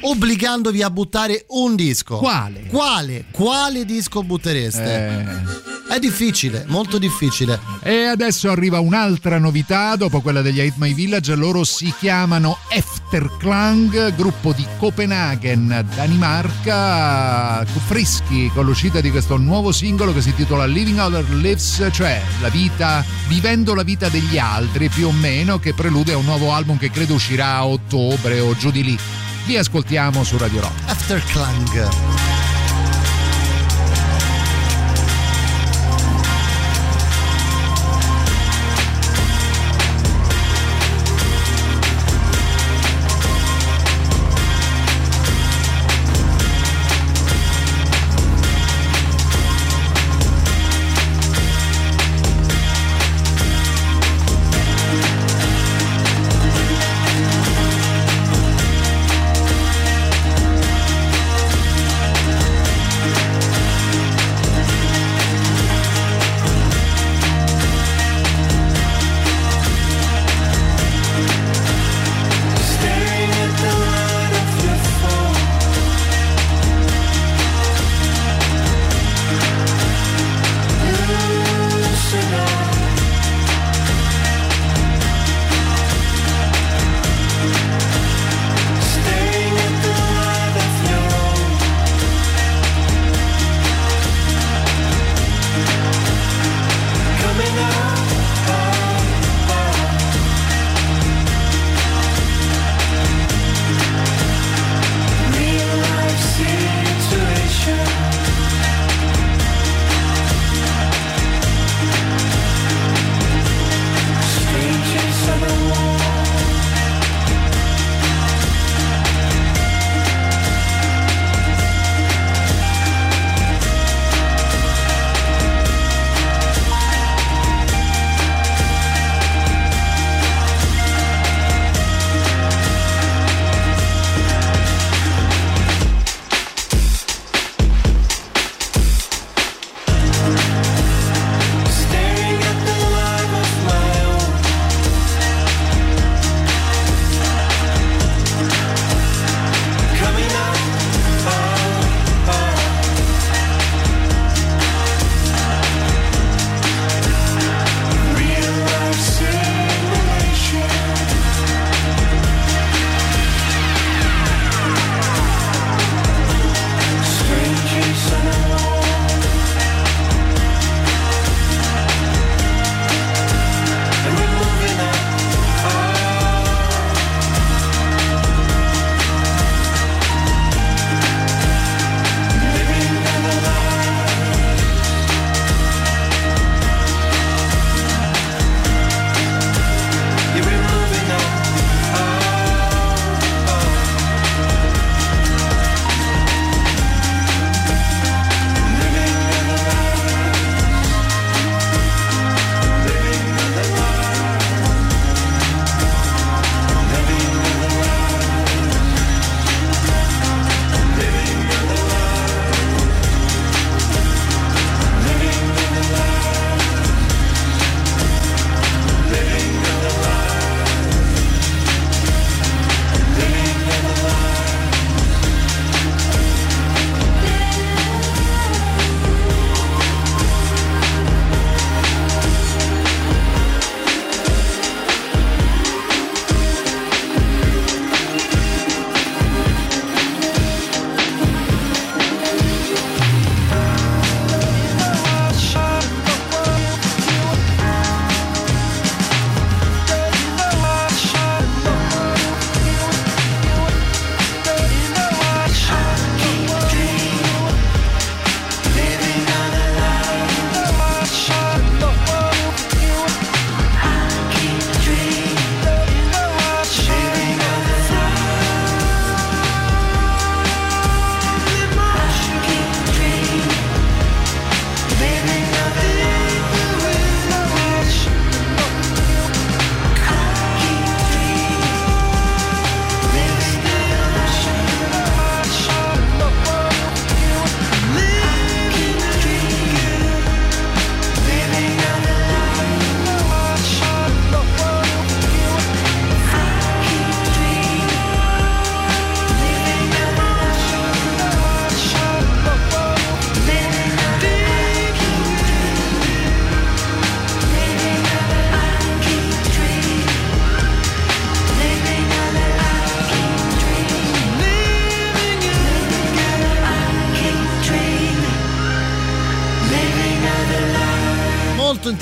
obbligandovi a buttare un disco. Quale? Quale? Quale disco buttereste? Eh. È difficile, molto difficile. E adesso arriva un'altra novità, dopo quella degli Hate My Village, loro si chiamano Efterklang, gruppo di Copenaghen, Danimarca, freschi con l'uscita di questo nuovo singolo che si intitola Living Other Lives, cioè la vita, vivendo la vita degli altri più o meno, che prelude a un nuovo album che credo uscirà a ottobre o giù di lì. Vi ascoltiamo su Radio Rock. Afterclang.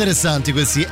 Molto interessanti questi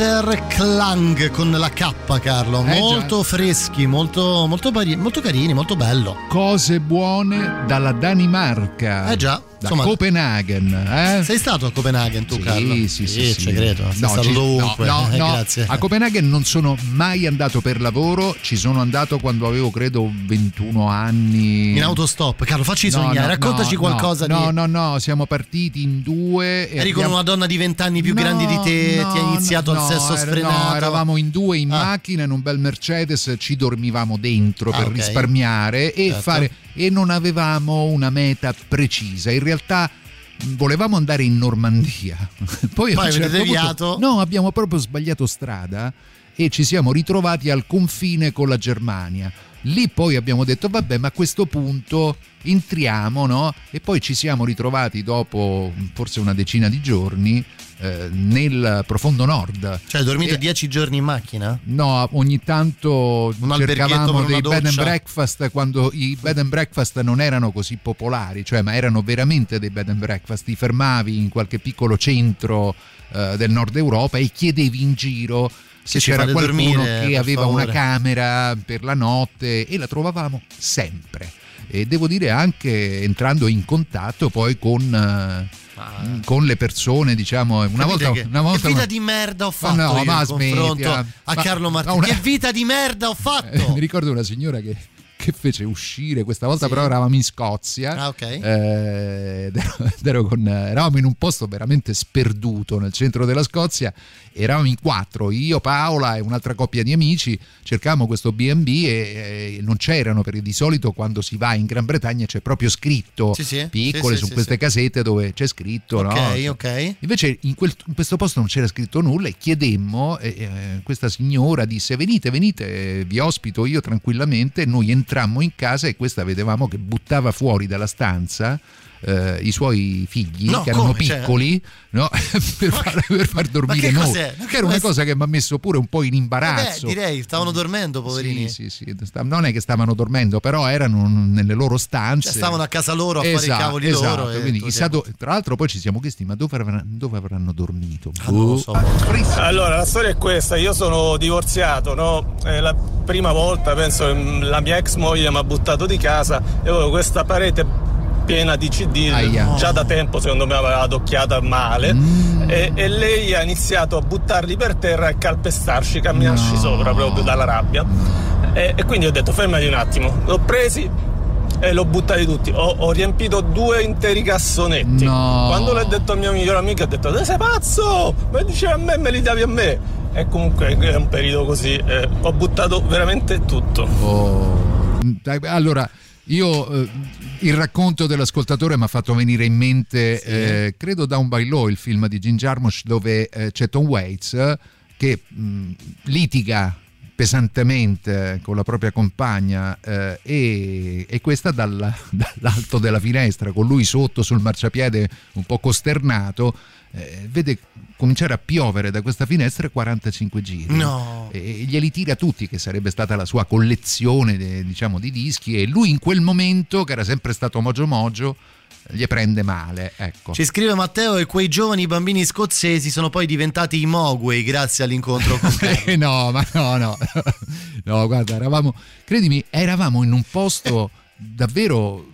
After Klang con la K, Carlo. Eh, molto freschi, molto, molto, pari- molto carini, molto bello. Cose buone dalla Danimarca. Eh già, Da insomma- Copenaghen. Eh? Sei stato a Copenaghen tu, Sì, Carlo? sì, sì, sì. ci credo. Sei No, stato ci- dovunque. no, no, Eh, no. grazie. A Copenaghen non sono mai andato per lavoro, ci sono andato quando avevo credo 21 anni. In autostop, Carlo, facci No, sognare, no, raccontaci qualcosa no, di. No, no, no, siamo partiti in due. e Eri con abbiamo- una donna di vent'anni più No, grandi di te, no, ti ha iniziato no, al sesso era- sfrenato. No, eravamo in due in Ah. macchina in un bel Mercedes, ci dormivamo dentro Ah, per ok. risparmiare e, Certo. fare, e non avevamo una meta precisa. In realtà volevamo andare in Normandia. Poi, Poi avete certo punto- deviato? no, abbiamo proprio sbagliato strada e ci siamo ritrovati al confine con la Germania. Lì poi abbiamo detto vabbè ma a questo punto entriamo no? e poi ci siamo ritrovati dopo forse una decina di giorni eh, nel profondo nord. Cioè, dormite E- dieci giorni in macchina? No, ogni tanto Un cercavamo dei bed and breakfast quando i bed and breakfast non erano così popolari, cioè ma erano veramente dei bed and breakfast, ti fermavi in qualche piccolo centro eh, del nord Europa e chiedevi in giro se c'era qualcuno dormire, che aveva una camera per la notte e la trovavamo sempre. E devo dire anche entrando in contatto poi con, eh, con le persone, diciamo, una Capite volta... che, una volta che vita di merda ho fatto no, ma in smettila. confronto a Ma- Carlo Martini. ma una- Che vita di merda ho fatto! Mi ricordo una signora che, che fece uscire, questa volta però eravamo in Scozia. Ah, ok. eh, ed ero- ed ero con- eravamo in un posto veramente sperduto nel centro della Scozia. Eravamo in quattro, io, Paola e un'altra coppia di amici. Cercavamo questo BB e, e non c'erano perché di solito quando si va in Gran Bretagna c'è proprio scritto Sì, sì. piccole Sì, sì, su sì, queste sì. casette dove c'è scritto. no? Ok, ok. Invece in, quel- in questo posto non c'era scritto nulla e chiedemmo, e eh, questa signora disse venite, venite, eh, vi ospito io tranquillamente, noi entrammo in casa e questa vedevamo che buttava fuori dalla stanza eh, i suoi figli No, che erano come? Cioè- piccoli no? per, far, per far dormire noi. Che era una cosa che mi ha messo pure un po' in Vabbè, imbarazzo. direi, stavano dormendo, poverini. Sì, sì, sì, non è che stavano dormendo, però erano nelle loro stanze. Cioè, stavano a casa loro a fare i Esatto, cavoli esatto, loro. quindi chissà do- tra l'altro poi ci siamo chiesti ma dove avranno, dove avranno dormito? Ah, non lo so. Allora, la storia è questa, io sono divorziato, no? È la prima volta, penso, che la mia ex moglie mi ha buttato di casa e avevo questa parete piena di CD, Aia. già da tempo secondo me aveva adocchiata male Mm. e, e lei ha iniziato a buttarli per terra e calpestarci, camminarci No. sopra proprio dalla rabbia. E, e quindi ho detto fermati un attimo, l'ho presi e l'ho buttati tutti. Ho, ho riempito due interi cassonetti. No. Quando l'ho detto al mio migliore amico, ha detto: "Te sei pazzo! Ma dice a me, me li davi a me. E comunque è un periodo così. eh, ho buttato veramente tutto. Oh. Allora, io eh, il racconto dell'ascoltatore mi ha fatto venire in mente, eh, credo da un bailò, il film di Jim Jarmusch dove eh, c'è Tom Waits che mh, litiga pesantemente con la propria compagna eh, e, e questa dalla- dall'alto della finestra con lui sotto sul marciapiede un po' costernato eh, vede cominciare a piovere da questa finestra 45 giri No. e glieli tira tutti che sarebbe stata la sua collezione diciamo di dischi e lui in quel momento che era sempre stato mogio mogio gli prende male ecco Ci scrive Matteo e quei giovani bambini scozzesi sono poi diventati i Mogwai grazie all'incontro con Carlo. Eh, no, ma no, no. No, guarda, eravamo, credimi, eravamo in un posto davvero.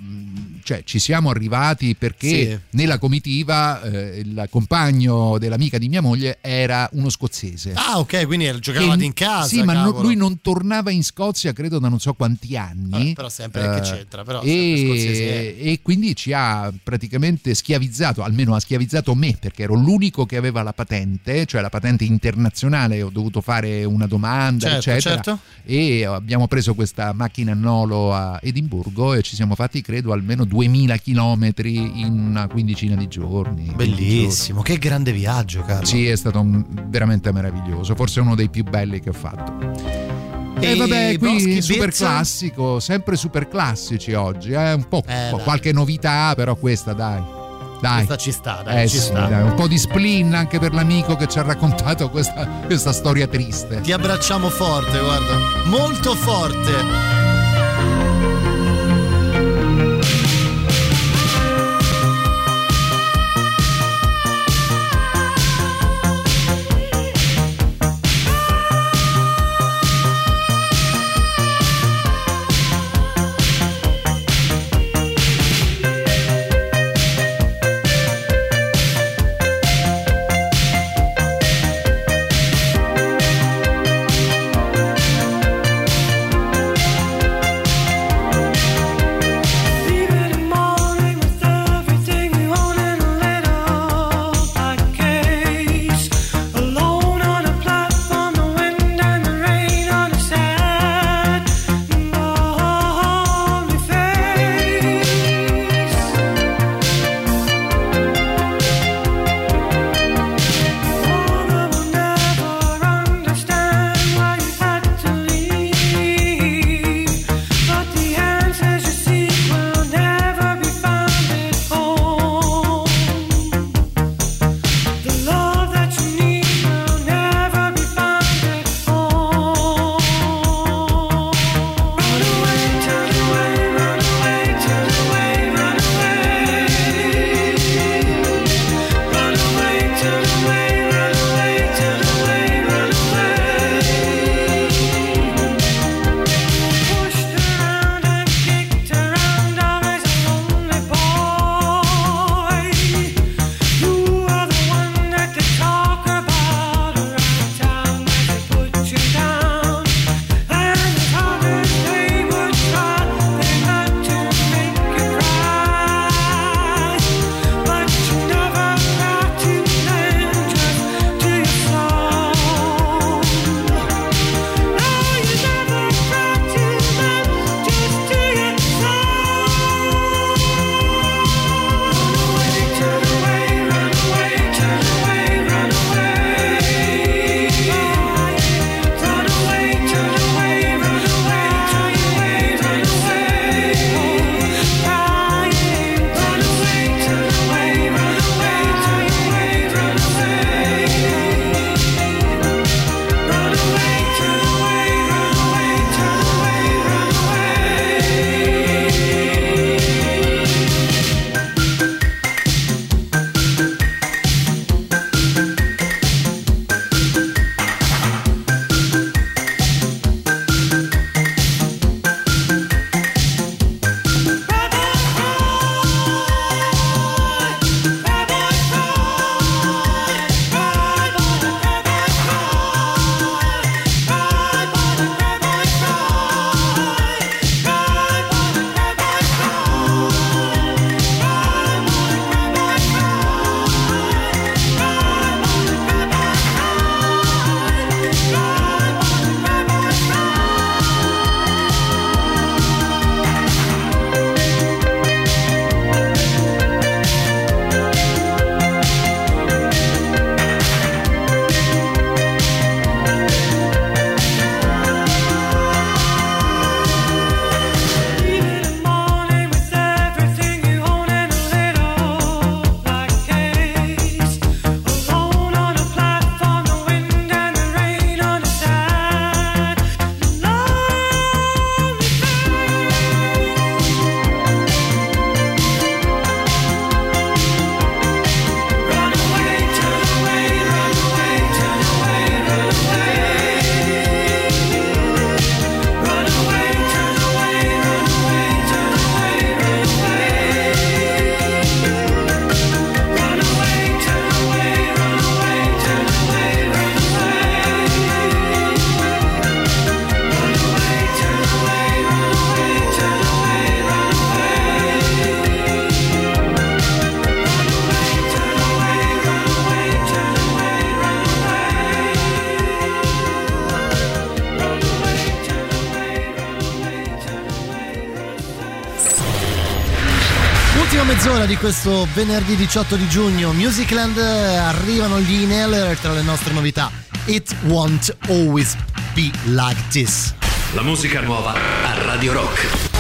Cioè, ci siamo arrivati perché Sì. nella comitiva eh, il compagno dell'amica di mia moglie era uno scozzese. Ah, ok, quindi giocavate Che- in casa. Sì, ma no- lui non tornava in Scozia, credo da non so quanti anni. Vabbè, però sempre che c'entra, però e, scozzese e quindi ci ha praticamente schiavizzato, almeno ha schiavizzato me perché ero l'unico che aveva la patente, cioè la patente internazionale. Ho dovuto fare una domanda, Certo, eccetera. certo. E abbiamo preso questa macchina a Nolo a Edimburgo e ci siamo fatti, credo, almeno 2000 chilometri in una quindicina di giorni. 20 Bellissimo, che grande viaggio, Carlo. sì, è stato un- veramente meraviglioso, forse uno dei più belli che ho fatto. E, E vabbè, qui Boschi, super classico, sempre super classici oggi, eh? un po', Eh, po' qualche novità, però questa dai. Dai. Questa ci sta, dai, Eh ci sì, sta. dai, un po' di spleen anche per l'amico che ci ha raccontato questa, questa storia triste. Ti abbracciamo forte, guarda, molto forte. Di questo venerdì 18 di giugno, Musicland eh, arrivano gli Inhaler tra le nostre novità. It won't always be like this. La musica nuova a Radio Rock.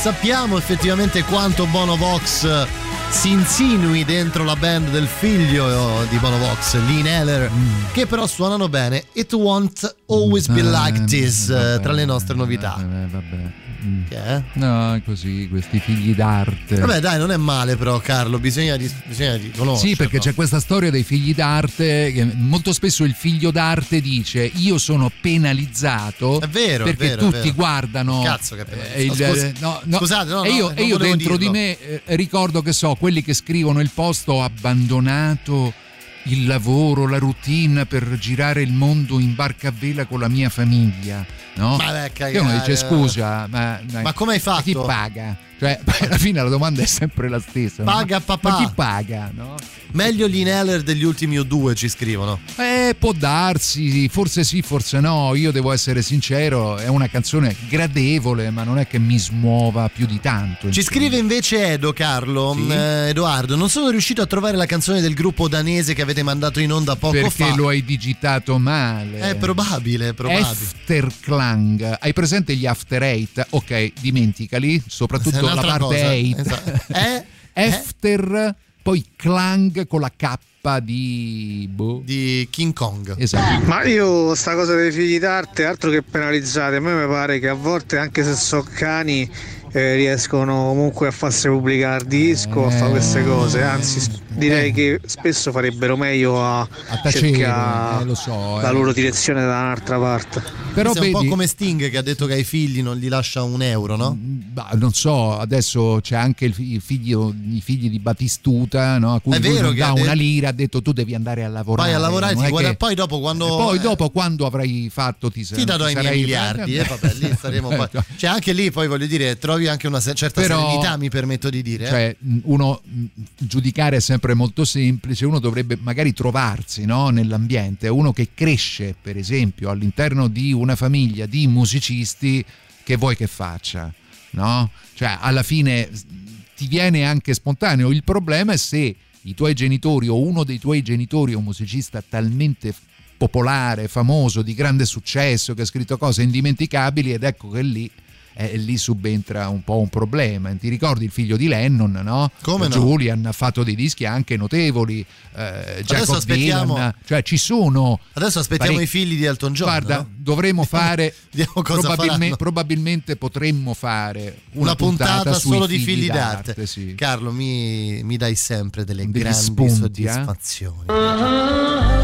Sappiamo effettivamente quanto Bono Vox si insinui dentro la band del figlio di Bono Vox, Lee Heller, che però suonano bene. It won't always be like this eh, tra le nostre novità. Eh. Che è? No, così, questi figli d'arte. Vabbè, dai, non è male, però, Carlo. Bisogna, di, bisogna riconoscerlo. Sì, perché c'è questa storia dei figli d'arte. Che molto spesso il figlio d'arte dice: Io sono penalizzato. È vero, è perché vero, è tutti vero. guardano. Cazzo, che eh, il- penalizzato. Scusa- no, no. Scusate, no, e no, io, e io dentro dirlo. di me eh, ricordo che so, quelli che scrivono il post ho abbandonato il lavoro, la routine per girare il mondo in barca a vela con la mia famiglia. No? Ma a Che uno cagare. dice scusa, ma, Ma come hai fatto? Chi paga? Cioè, alla fine la domanda è sempre la stessa. no? Paga Ma- papà. Ma chi paga? No? Meglio gli Neller degli ultimi U2 ci scrivono. Eh, può darsi, forse sì, forse no. Io devo essere sincero, è una canzone gradevole, ma non è che mi smuova più di tanto. Ci scrive invece Edo Carlo, Sì. eh, Edoardo, non sono riuscito a trovare la canzone del gruppo danese che avete mandato in onda poco Perché fa. lo hai digitato male. È probabile, è probabile. Afterklang. Hai presente gli After Eight? Ok, dimenticali, soprattutto la parte cosa. 8. Esatto. Eh? After, poi Clang con la K di... boh. Di King Kong. Esatto. Ma io sta cosa dei figli d'arte, altro che penalizzate, a me mi pare che a volte anche se so cani eh, riescono comunque a farsi pubblicare disco, a fare queste cose, anzi direi che spesso farebbero meglio a, tacere, cercare eh, lo so, la eh. loro direzione da un'altra parte. Però Questo è un po' vedi- come Sting che ha detto che ai figli non gli lascia un euro, no? Bah, non so, adesso c'è anche il, fi- il figlio, i figli di Battistuta, no? a cui È vero non che dà ha una detto- lira, ha detto tu devi andare a lavorare. Vai a lavorare, non ti è guarda- che- poi dopo quando... E poi eh, dopo quando avrai fatto ti, Ti darò i miei miliardi, e vabbè, lì staremo poi. Cioè, anche lì poi voglio dire, trovi anche una certa Però- serenità, mi permetto di dire. eh. Cioè, uno giudicare è sempre molto semplice, uno dovrebbe magari trovarsi no, nell'ambiente, uno che cresce, per esempio, all'interno di una famiglia di musicisti, che vuoi che faccia? No? Cioè, alla fine ti viene anche spontaneo. Il problema è se i tuoi genitori o uno dei tuoi genitori è un musicista talmente popolare, famoso, di grande successo, che ha scritto cose indimenticabili ed ecco che lì eh, lì subentra un po' un problema. Ti ricordi il figlio di Lennon, no? Come no? Julian ha fatto dei dischi anche notevoli, eh, Jacob aspettiamo- Dylan, cioè ci sono Adesso aspettiamo parecchi- i figli di Elton John. Guarda, no? dovremmo fare vediamo cosa probabilme- faranno. probabilmente potremmo fare una, Una, puntata, sui solo di figli d'arte. d'arte, sì. Carlo, mi, mi dai sempre delle Degli grandi spunti, eh? soddisfazioni. Pockets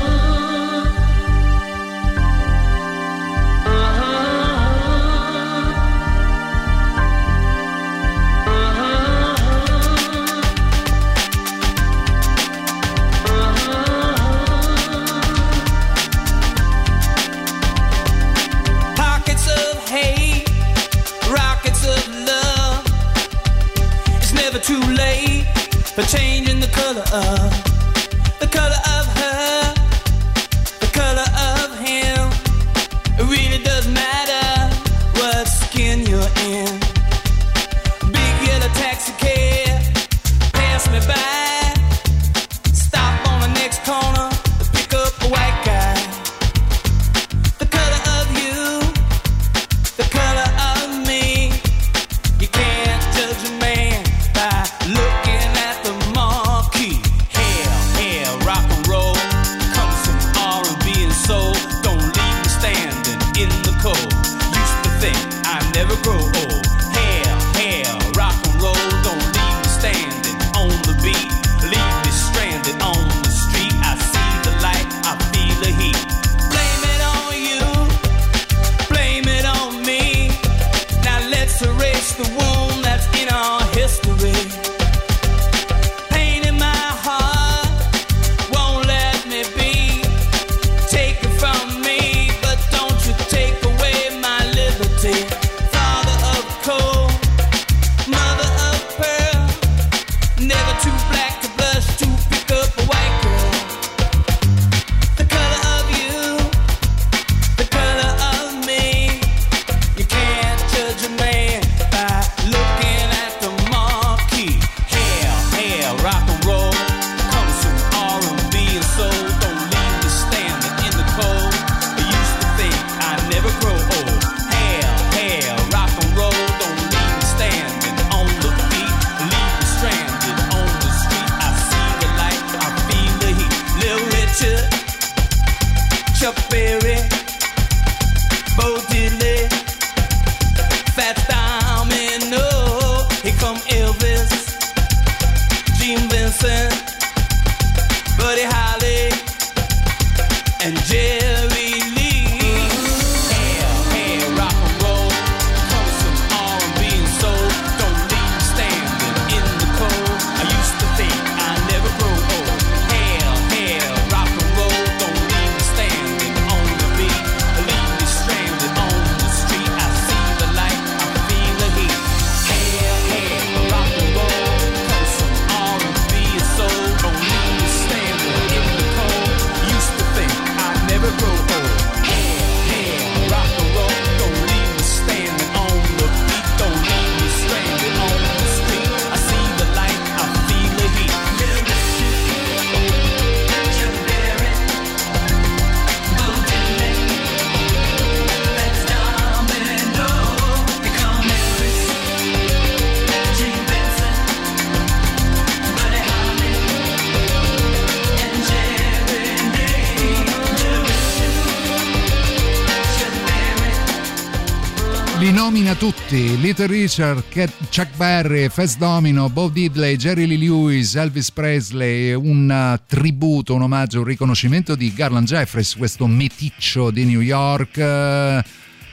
Little Richard, Chuck Berry, Fast Domino, Bob Diddley, Jerry Lee Lewis, Elvis Presley. Un uh, tributo, un omaggio, un riconoscimento di Garland Jeffries, questo meticcio di New York. eh,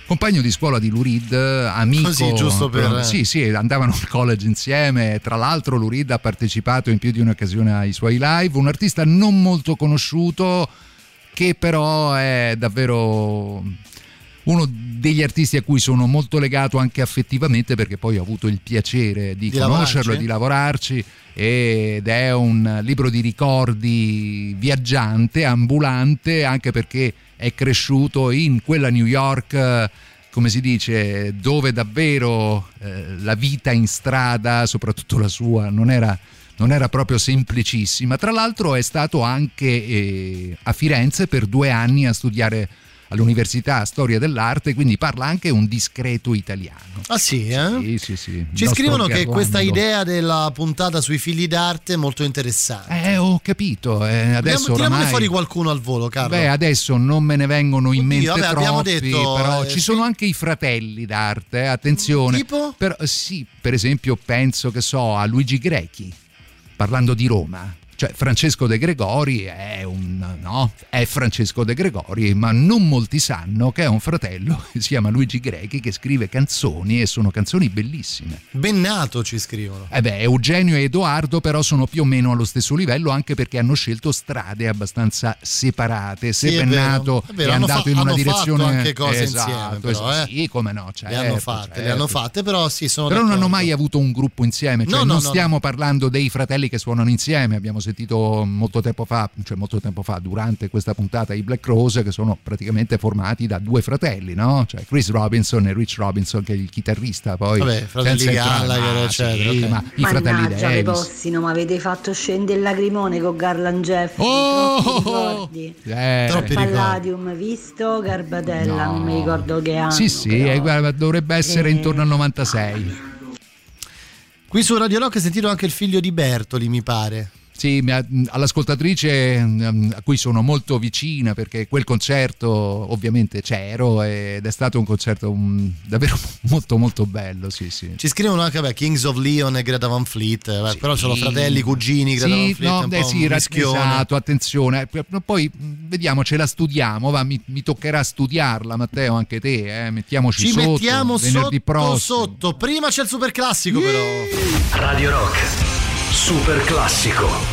Compagno di scuola di Lurid, amico. Così, giusto per- Sì, sì, andavano al college insieme. Tra l'altro, Lurid ha partecipato in più di un'occasione ai suoi live. Un artista non molto conosciuto, che però è davvero uno degli artisti a cui sono molto legato anche affettivamente perché poi ho avuto il piacere di, Di conoscerlo e di lavorarci ed è un libro di ricordi viaggiante, ambulante, anche perché è cresciuto in quella New York come si dice, dove davvero eh, la vita in strada, soprattutto la sua, non era, non era proprio semplicissima. Tra l'altro è stato anche eh, a Firenze per due anni a studiare all'Università Storia dell'Arte, quindi parla anche un discreto italiano. Ah sì, eh? Sì, sì, sì. Ci nostro scrivono che questa idea della puntata sui figli d'arte è molto interessante. Eh, ho capito. eh, adesso Tiriamo- tiramone oramai... fuori qualcuno al volo, Carlo. Beh, adesso non me ne vengono in mente vabbè, abbiamo troppi, detto, però eh, ci sono anche i fratelli d'arte, attenzione. Tipo? Però, sì, per esempio penso che so a Luigi Grechi, parlando di Roma. Cioè Francesco De Gregori è un no, è Francesco De Gregori, ma non molti sanno che è un fratello che si chiama Luigi Grechi che scrive canzoni e sono canzoni bellissime. Ben nato ci scrivono. Eh beh, Eugenio e Edoardo però sono più o meno allo stesso livello anche perché hanno scelto strade abbastanza separate. Se Sì, è Bennato vero, è vero, è andato fa- in una hanno fatto direzione anche cose esatto, insieme, però, esatto, eh. Sì, come no, le certo, hanno fatte, le certo. hanno fatte, però sì, sono Però non hanno d'accordo. mai avuto un gruppo insieme, cioè No, no, non no, stiamo parlando dei fratelli che suonano insieme, abbiamo sentito molto tempo fa, cioè molto tempo fa, durante questa puntata i Black Rose che sono praticamente formati da due fratelli, no? Cioè Chris Robinson e Rich Robinson che è il chitarrista poi. Vabbè, fratelli Gallagher, Ah, eccetera, sì, ok. ma i fratelli Mannaggia, le Davis. Possino, ma avete fatto scendere il lagrimone con Garland Jeff. Oh! troppi ricordi. Eh. Troppi Palladium visto, Garbatella, non mi ricordo che anno. Sì, sì, eh, guarda, dovrebbe essere intorno al 96. Qui su Radio Rock sentito anche il figlio di Bertoli, mi pare. Sì, all'ascoltatrice mm, a cui sono molto vicina perché quel concerto ovviamente c'ero ed è stato un concerto davvero molto molto bello, sì sì. Ci scrivono anche beh, Kings of Leon e Greta Van Fleet, eh, però sono fratelli, cugini, Greta Van Sì, Fleet, no, un beh, po' sì, un esatto, attenzione. P- Poi vediamo, ce la studiamo, va, mi, mi toccherà studiarla, Matteo, anche te, eh, mettiamoci Ci sotto mettiamo venerdì sotto, prossimo. sotto. Prima c'è il super classico, però. Radio Rock, super classico.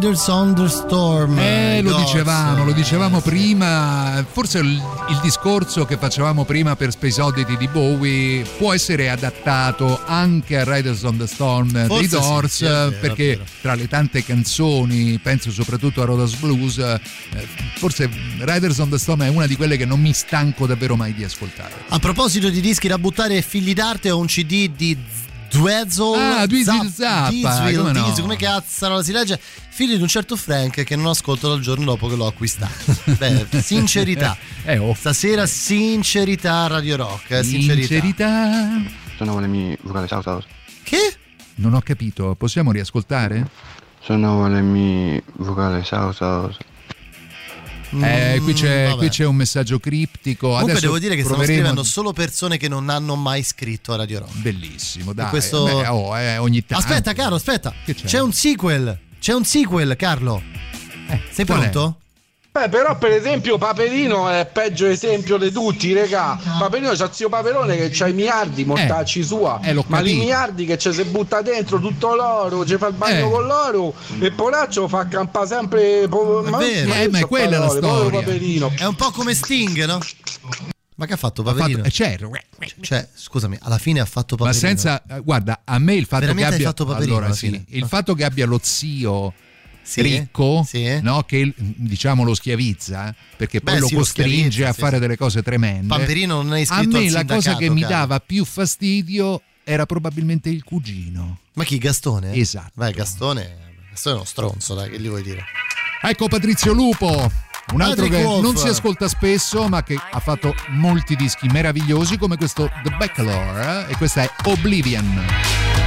Riders on the Storm. Eh, lo dicevamo, lo dicevamo prima. Forse il, il discorso che facevamo prima per Space Oddity di Bowie può essere adattato anche a Riders on the Storm dei Forse sì, Doors, sì, è vero, perché tra le tante canzoni, penso soprattutto a Rodas Blues, eh, forse Riders on the Storm è una di quelle che non mi stanco davvero mai di ascoltare. A proposito di dischi da buttare e figli d'arte, ho un CD di Dwezzle Ah, Dweezil Zappa, Diesel, come no? Diesel, come cazzo si legge? Figlio di un certo Frank che non ascolto dal giorno dopo che l'ho acquistato. Beh, sincerità. Eh, oh. Stasera sincerità Radio Rock, eh, sincerità. Sincerità. Sono le mie vocali shout out. Che? Non ho capito, possiamo riascoltare? Sono le mie vocali shout out. Eh, qui c'è, Mm, qui c'è un messaggio criptico. Comunque Adesso devo dire che stanno proveremo- scrivendo solo persone che non hanno mai scritto a Radio Rock. Bellissimo, dai. questo- Beh, oh, eh, ogni tanto. Aspetta, caro, aspetta. C'è? C'è un sequel. C'è un sequel, Carlo. Sei qual è? Beh, però per esempio Paperino è peggio esempio di tutti, regà. Paperino c'ha zio Paperone che c'ha i miliardi mortacci sua. eh, l'ho ma i miliardi che ci si butta dentro tutto l'oro, ci fa il bagno Eh. con l'oro e Poraccio fa campare sempre. po- È ma, vero. Eh, ma è quella la parole, povero storia. Paperino. È un po' come Sting, no? Ma che ha fatto Paperino? Eh, certo. Cioè, scusami, alla fine ha fatto Ma Paperino. senza, eh, guarda, a me il fatto Veramente che abbia fatto Paperino allora, sì, il fatto che abbia lo zio Sì, ricco, sì. no, che diciamo lo schiavizza, perché poi Beh, lo sì, lo costringe schiavizza, a fare delle cose tremende. Pamperino non è a iscritto me al la cosa che mi caro. dava più fastidio era probabilmente il cugino. Ma chi, Gastone? Esatto. Beh, Gastone, Gastone è uno stronzo, dai, che gli vuoi dire? Ecco Patrizio Lupo, un altro Patrick che Wolf. non si ascolta spesso ma che ha fatto molti dischi meravigliosi come questo The Bachelor eh, e questa è Oblivion.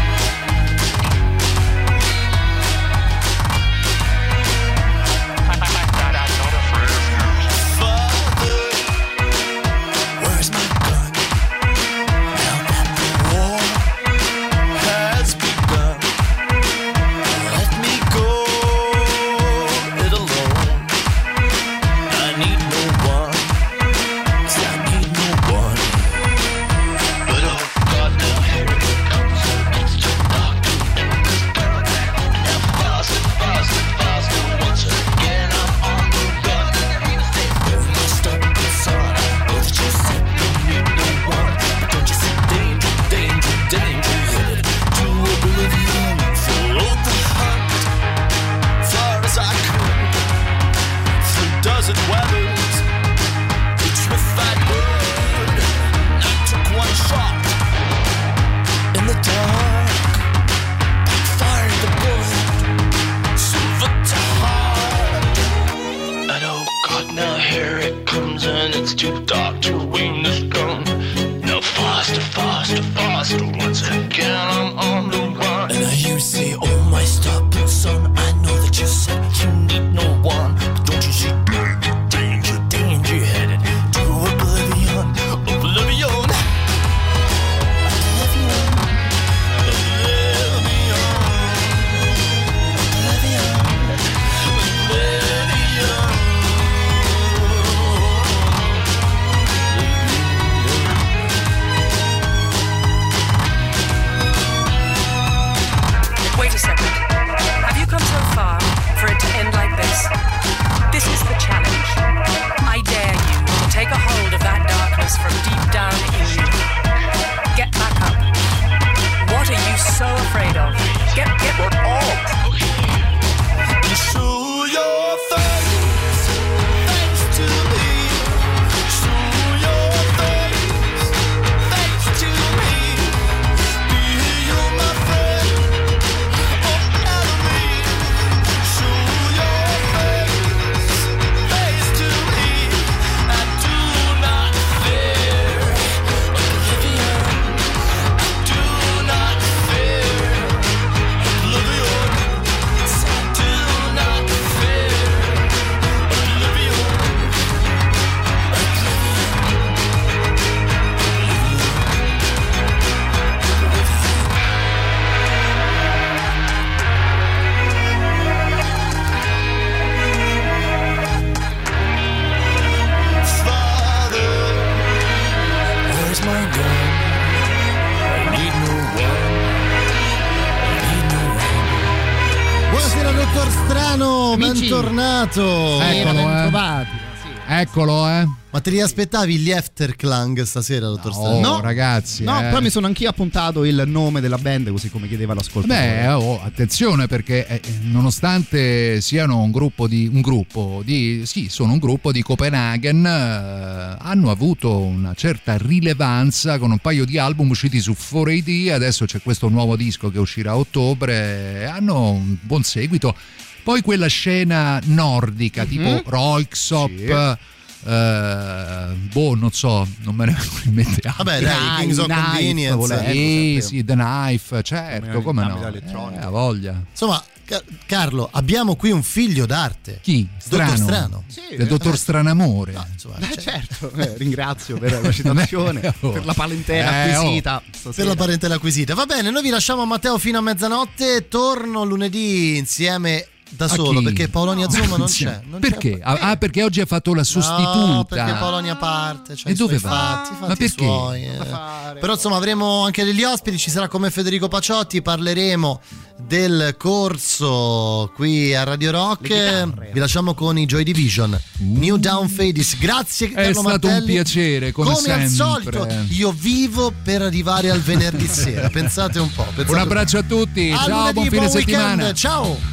Bentornato. Eccolo, eh. Eccolo, eh. Ma te li aspettavi gli Afterclang stasera, dottor No, Strano? ragazzi. No, eh. però mi sono anch'io appuntato il nome della band, così come chiedeva l'ascoltatore. Beh, oh, attenzione perché eh, nonostante siano un gruppo di un gruppo di sì, sono un gruppo di Copenaghen, eh, hanno avuto una certa rilevanza con un paio di album usciti su 4AD, adesso c'è questo nuovo disco che uscirà a ottobre, hanno un buon seguito. Poi quella scena nordica tipo Roixop eh, boh, non so, non me ne vengono in mente altri. Vabbè, dai, Kings of Convenience. Sì, sì, The Knife, certo, come no. Eh, ha voglia. Insomma, Ca- Carlo, abbiamo qui un figlio d'arte. Chi? Dottor Strano. Strano. Del dottor Stranamore. Eh, certo, eh, ringrazio per la citazione, Oh. per la parentela Eh, oh. acquisita. Per stasera. la parentela acquisita. Va bene, noi vi lasciamo Matteo fino a mezzanotte. Torno lunedì insieme da solo perché Polonia Zuma non c'è. Non perché? Ah, ah, perché oggi ha fatto la sostituta. No, perché Polonia parte. Cioè E dove va? Fatti, i Ma fatti perché? suoi, eh. Però insomma avremo anche degli ospiti. Ci sarà come Federico Paciotti. Parleremo del corso qui a Radio Rock. Vi lasciamo con i Joy Division. New Down Fadis. Grazie È Carlo stato un Martelli. piacere, come al sempre. solito, io vivo per arrivare al venerdì sera. Pensate un po'. pensate Un abbraccio a tutti, A ciao, lunedì, buon fine buon weekend, settimana. Ciao.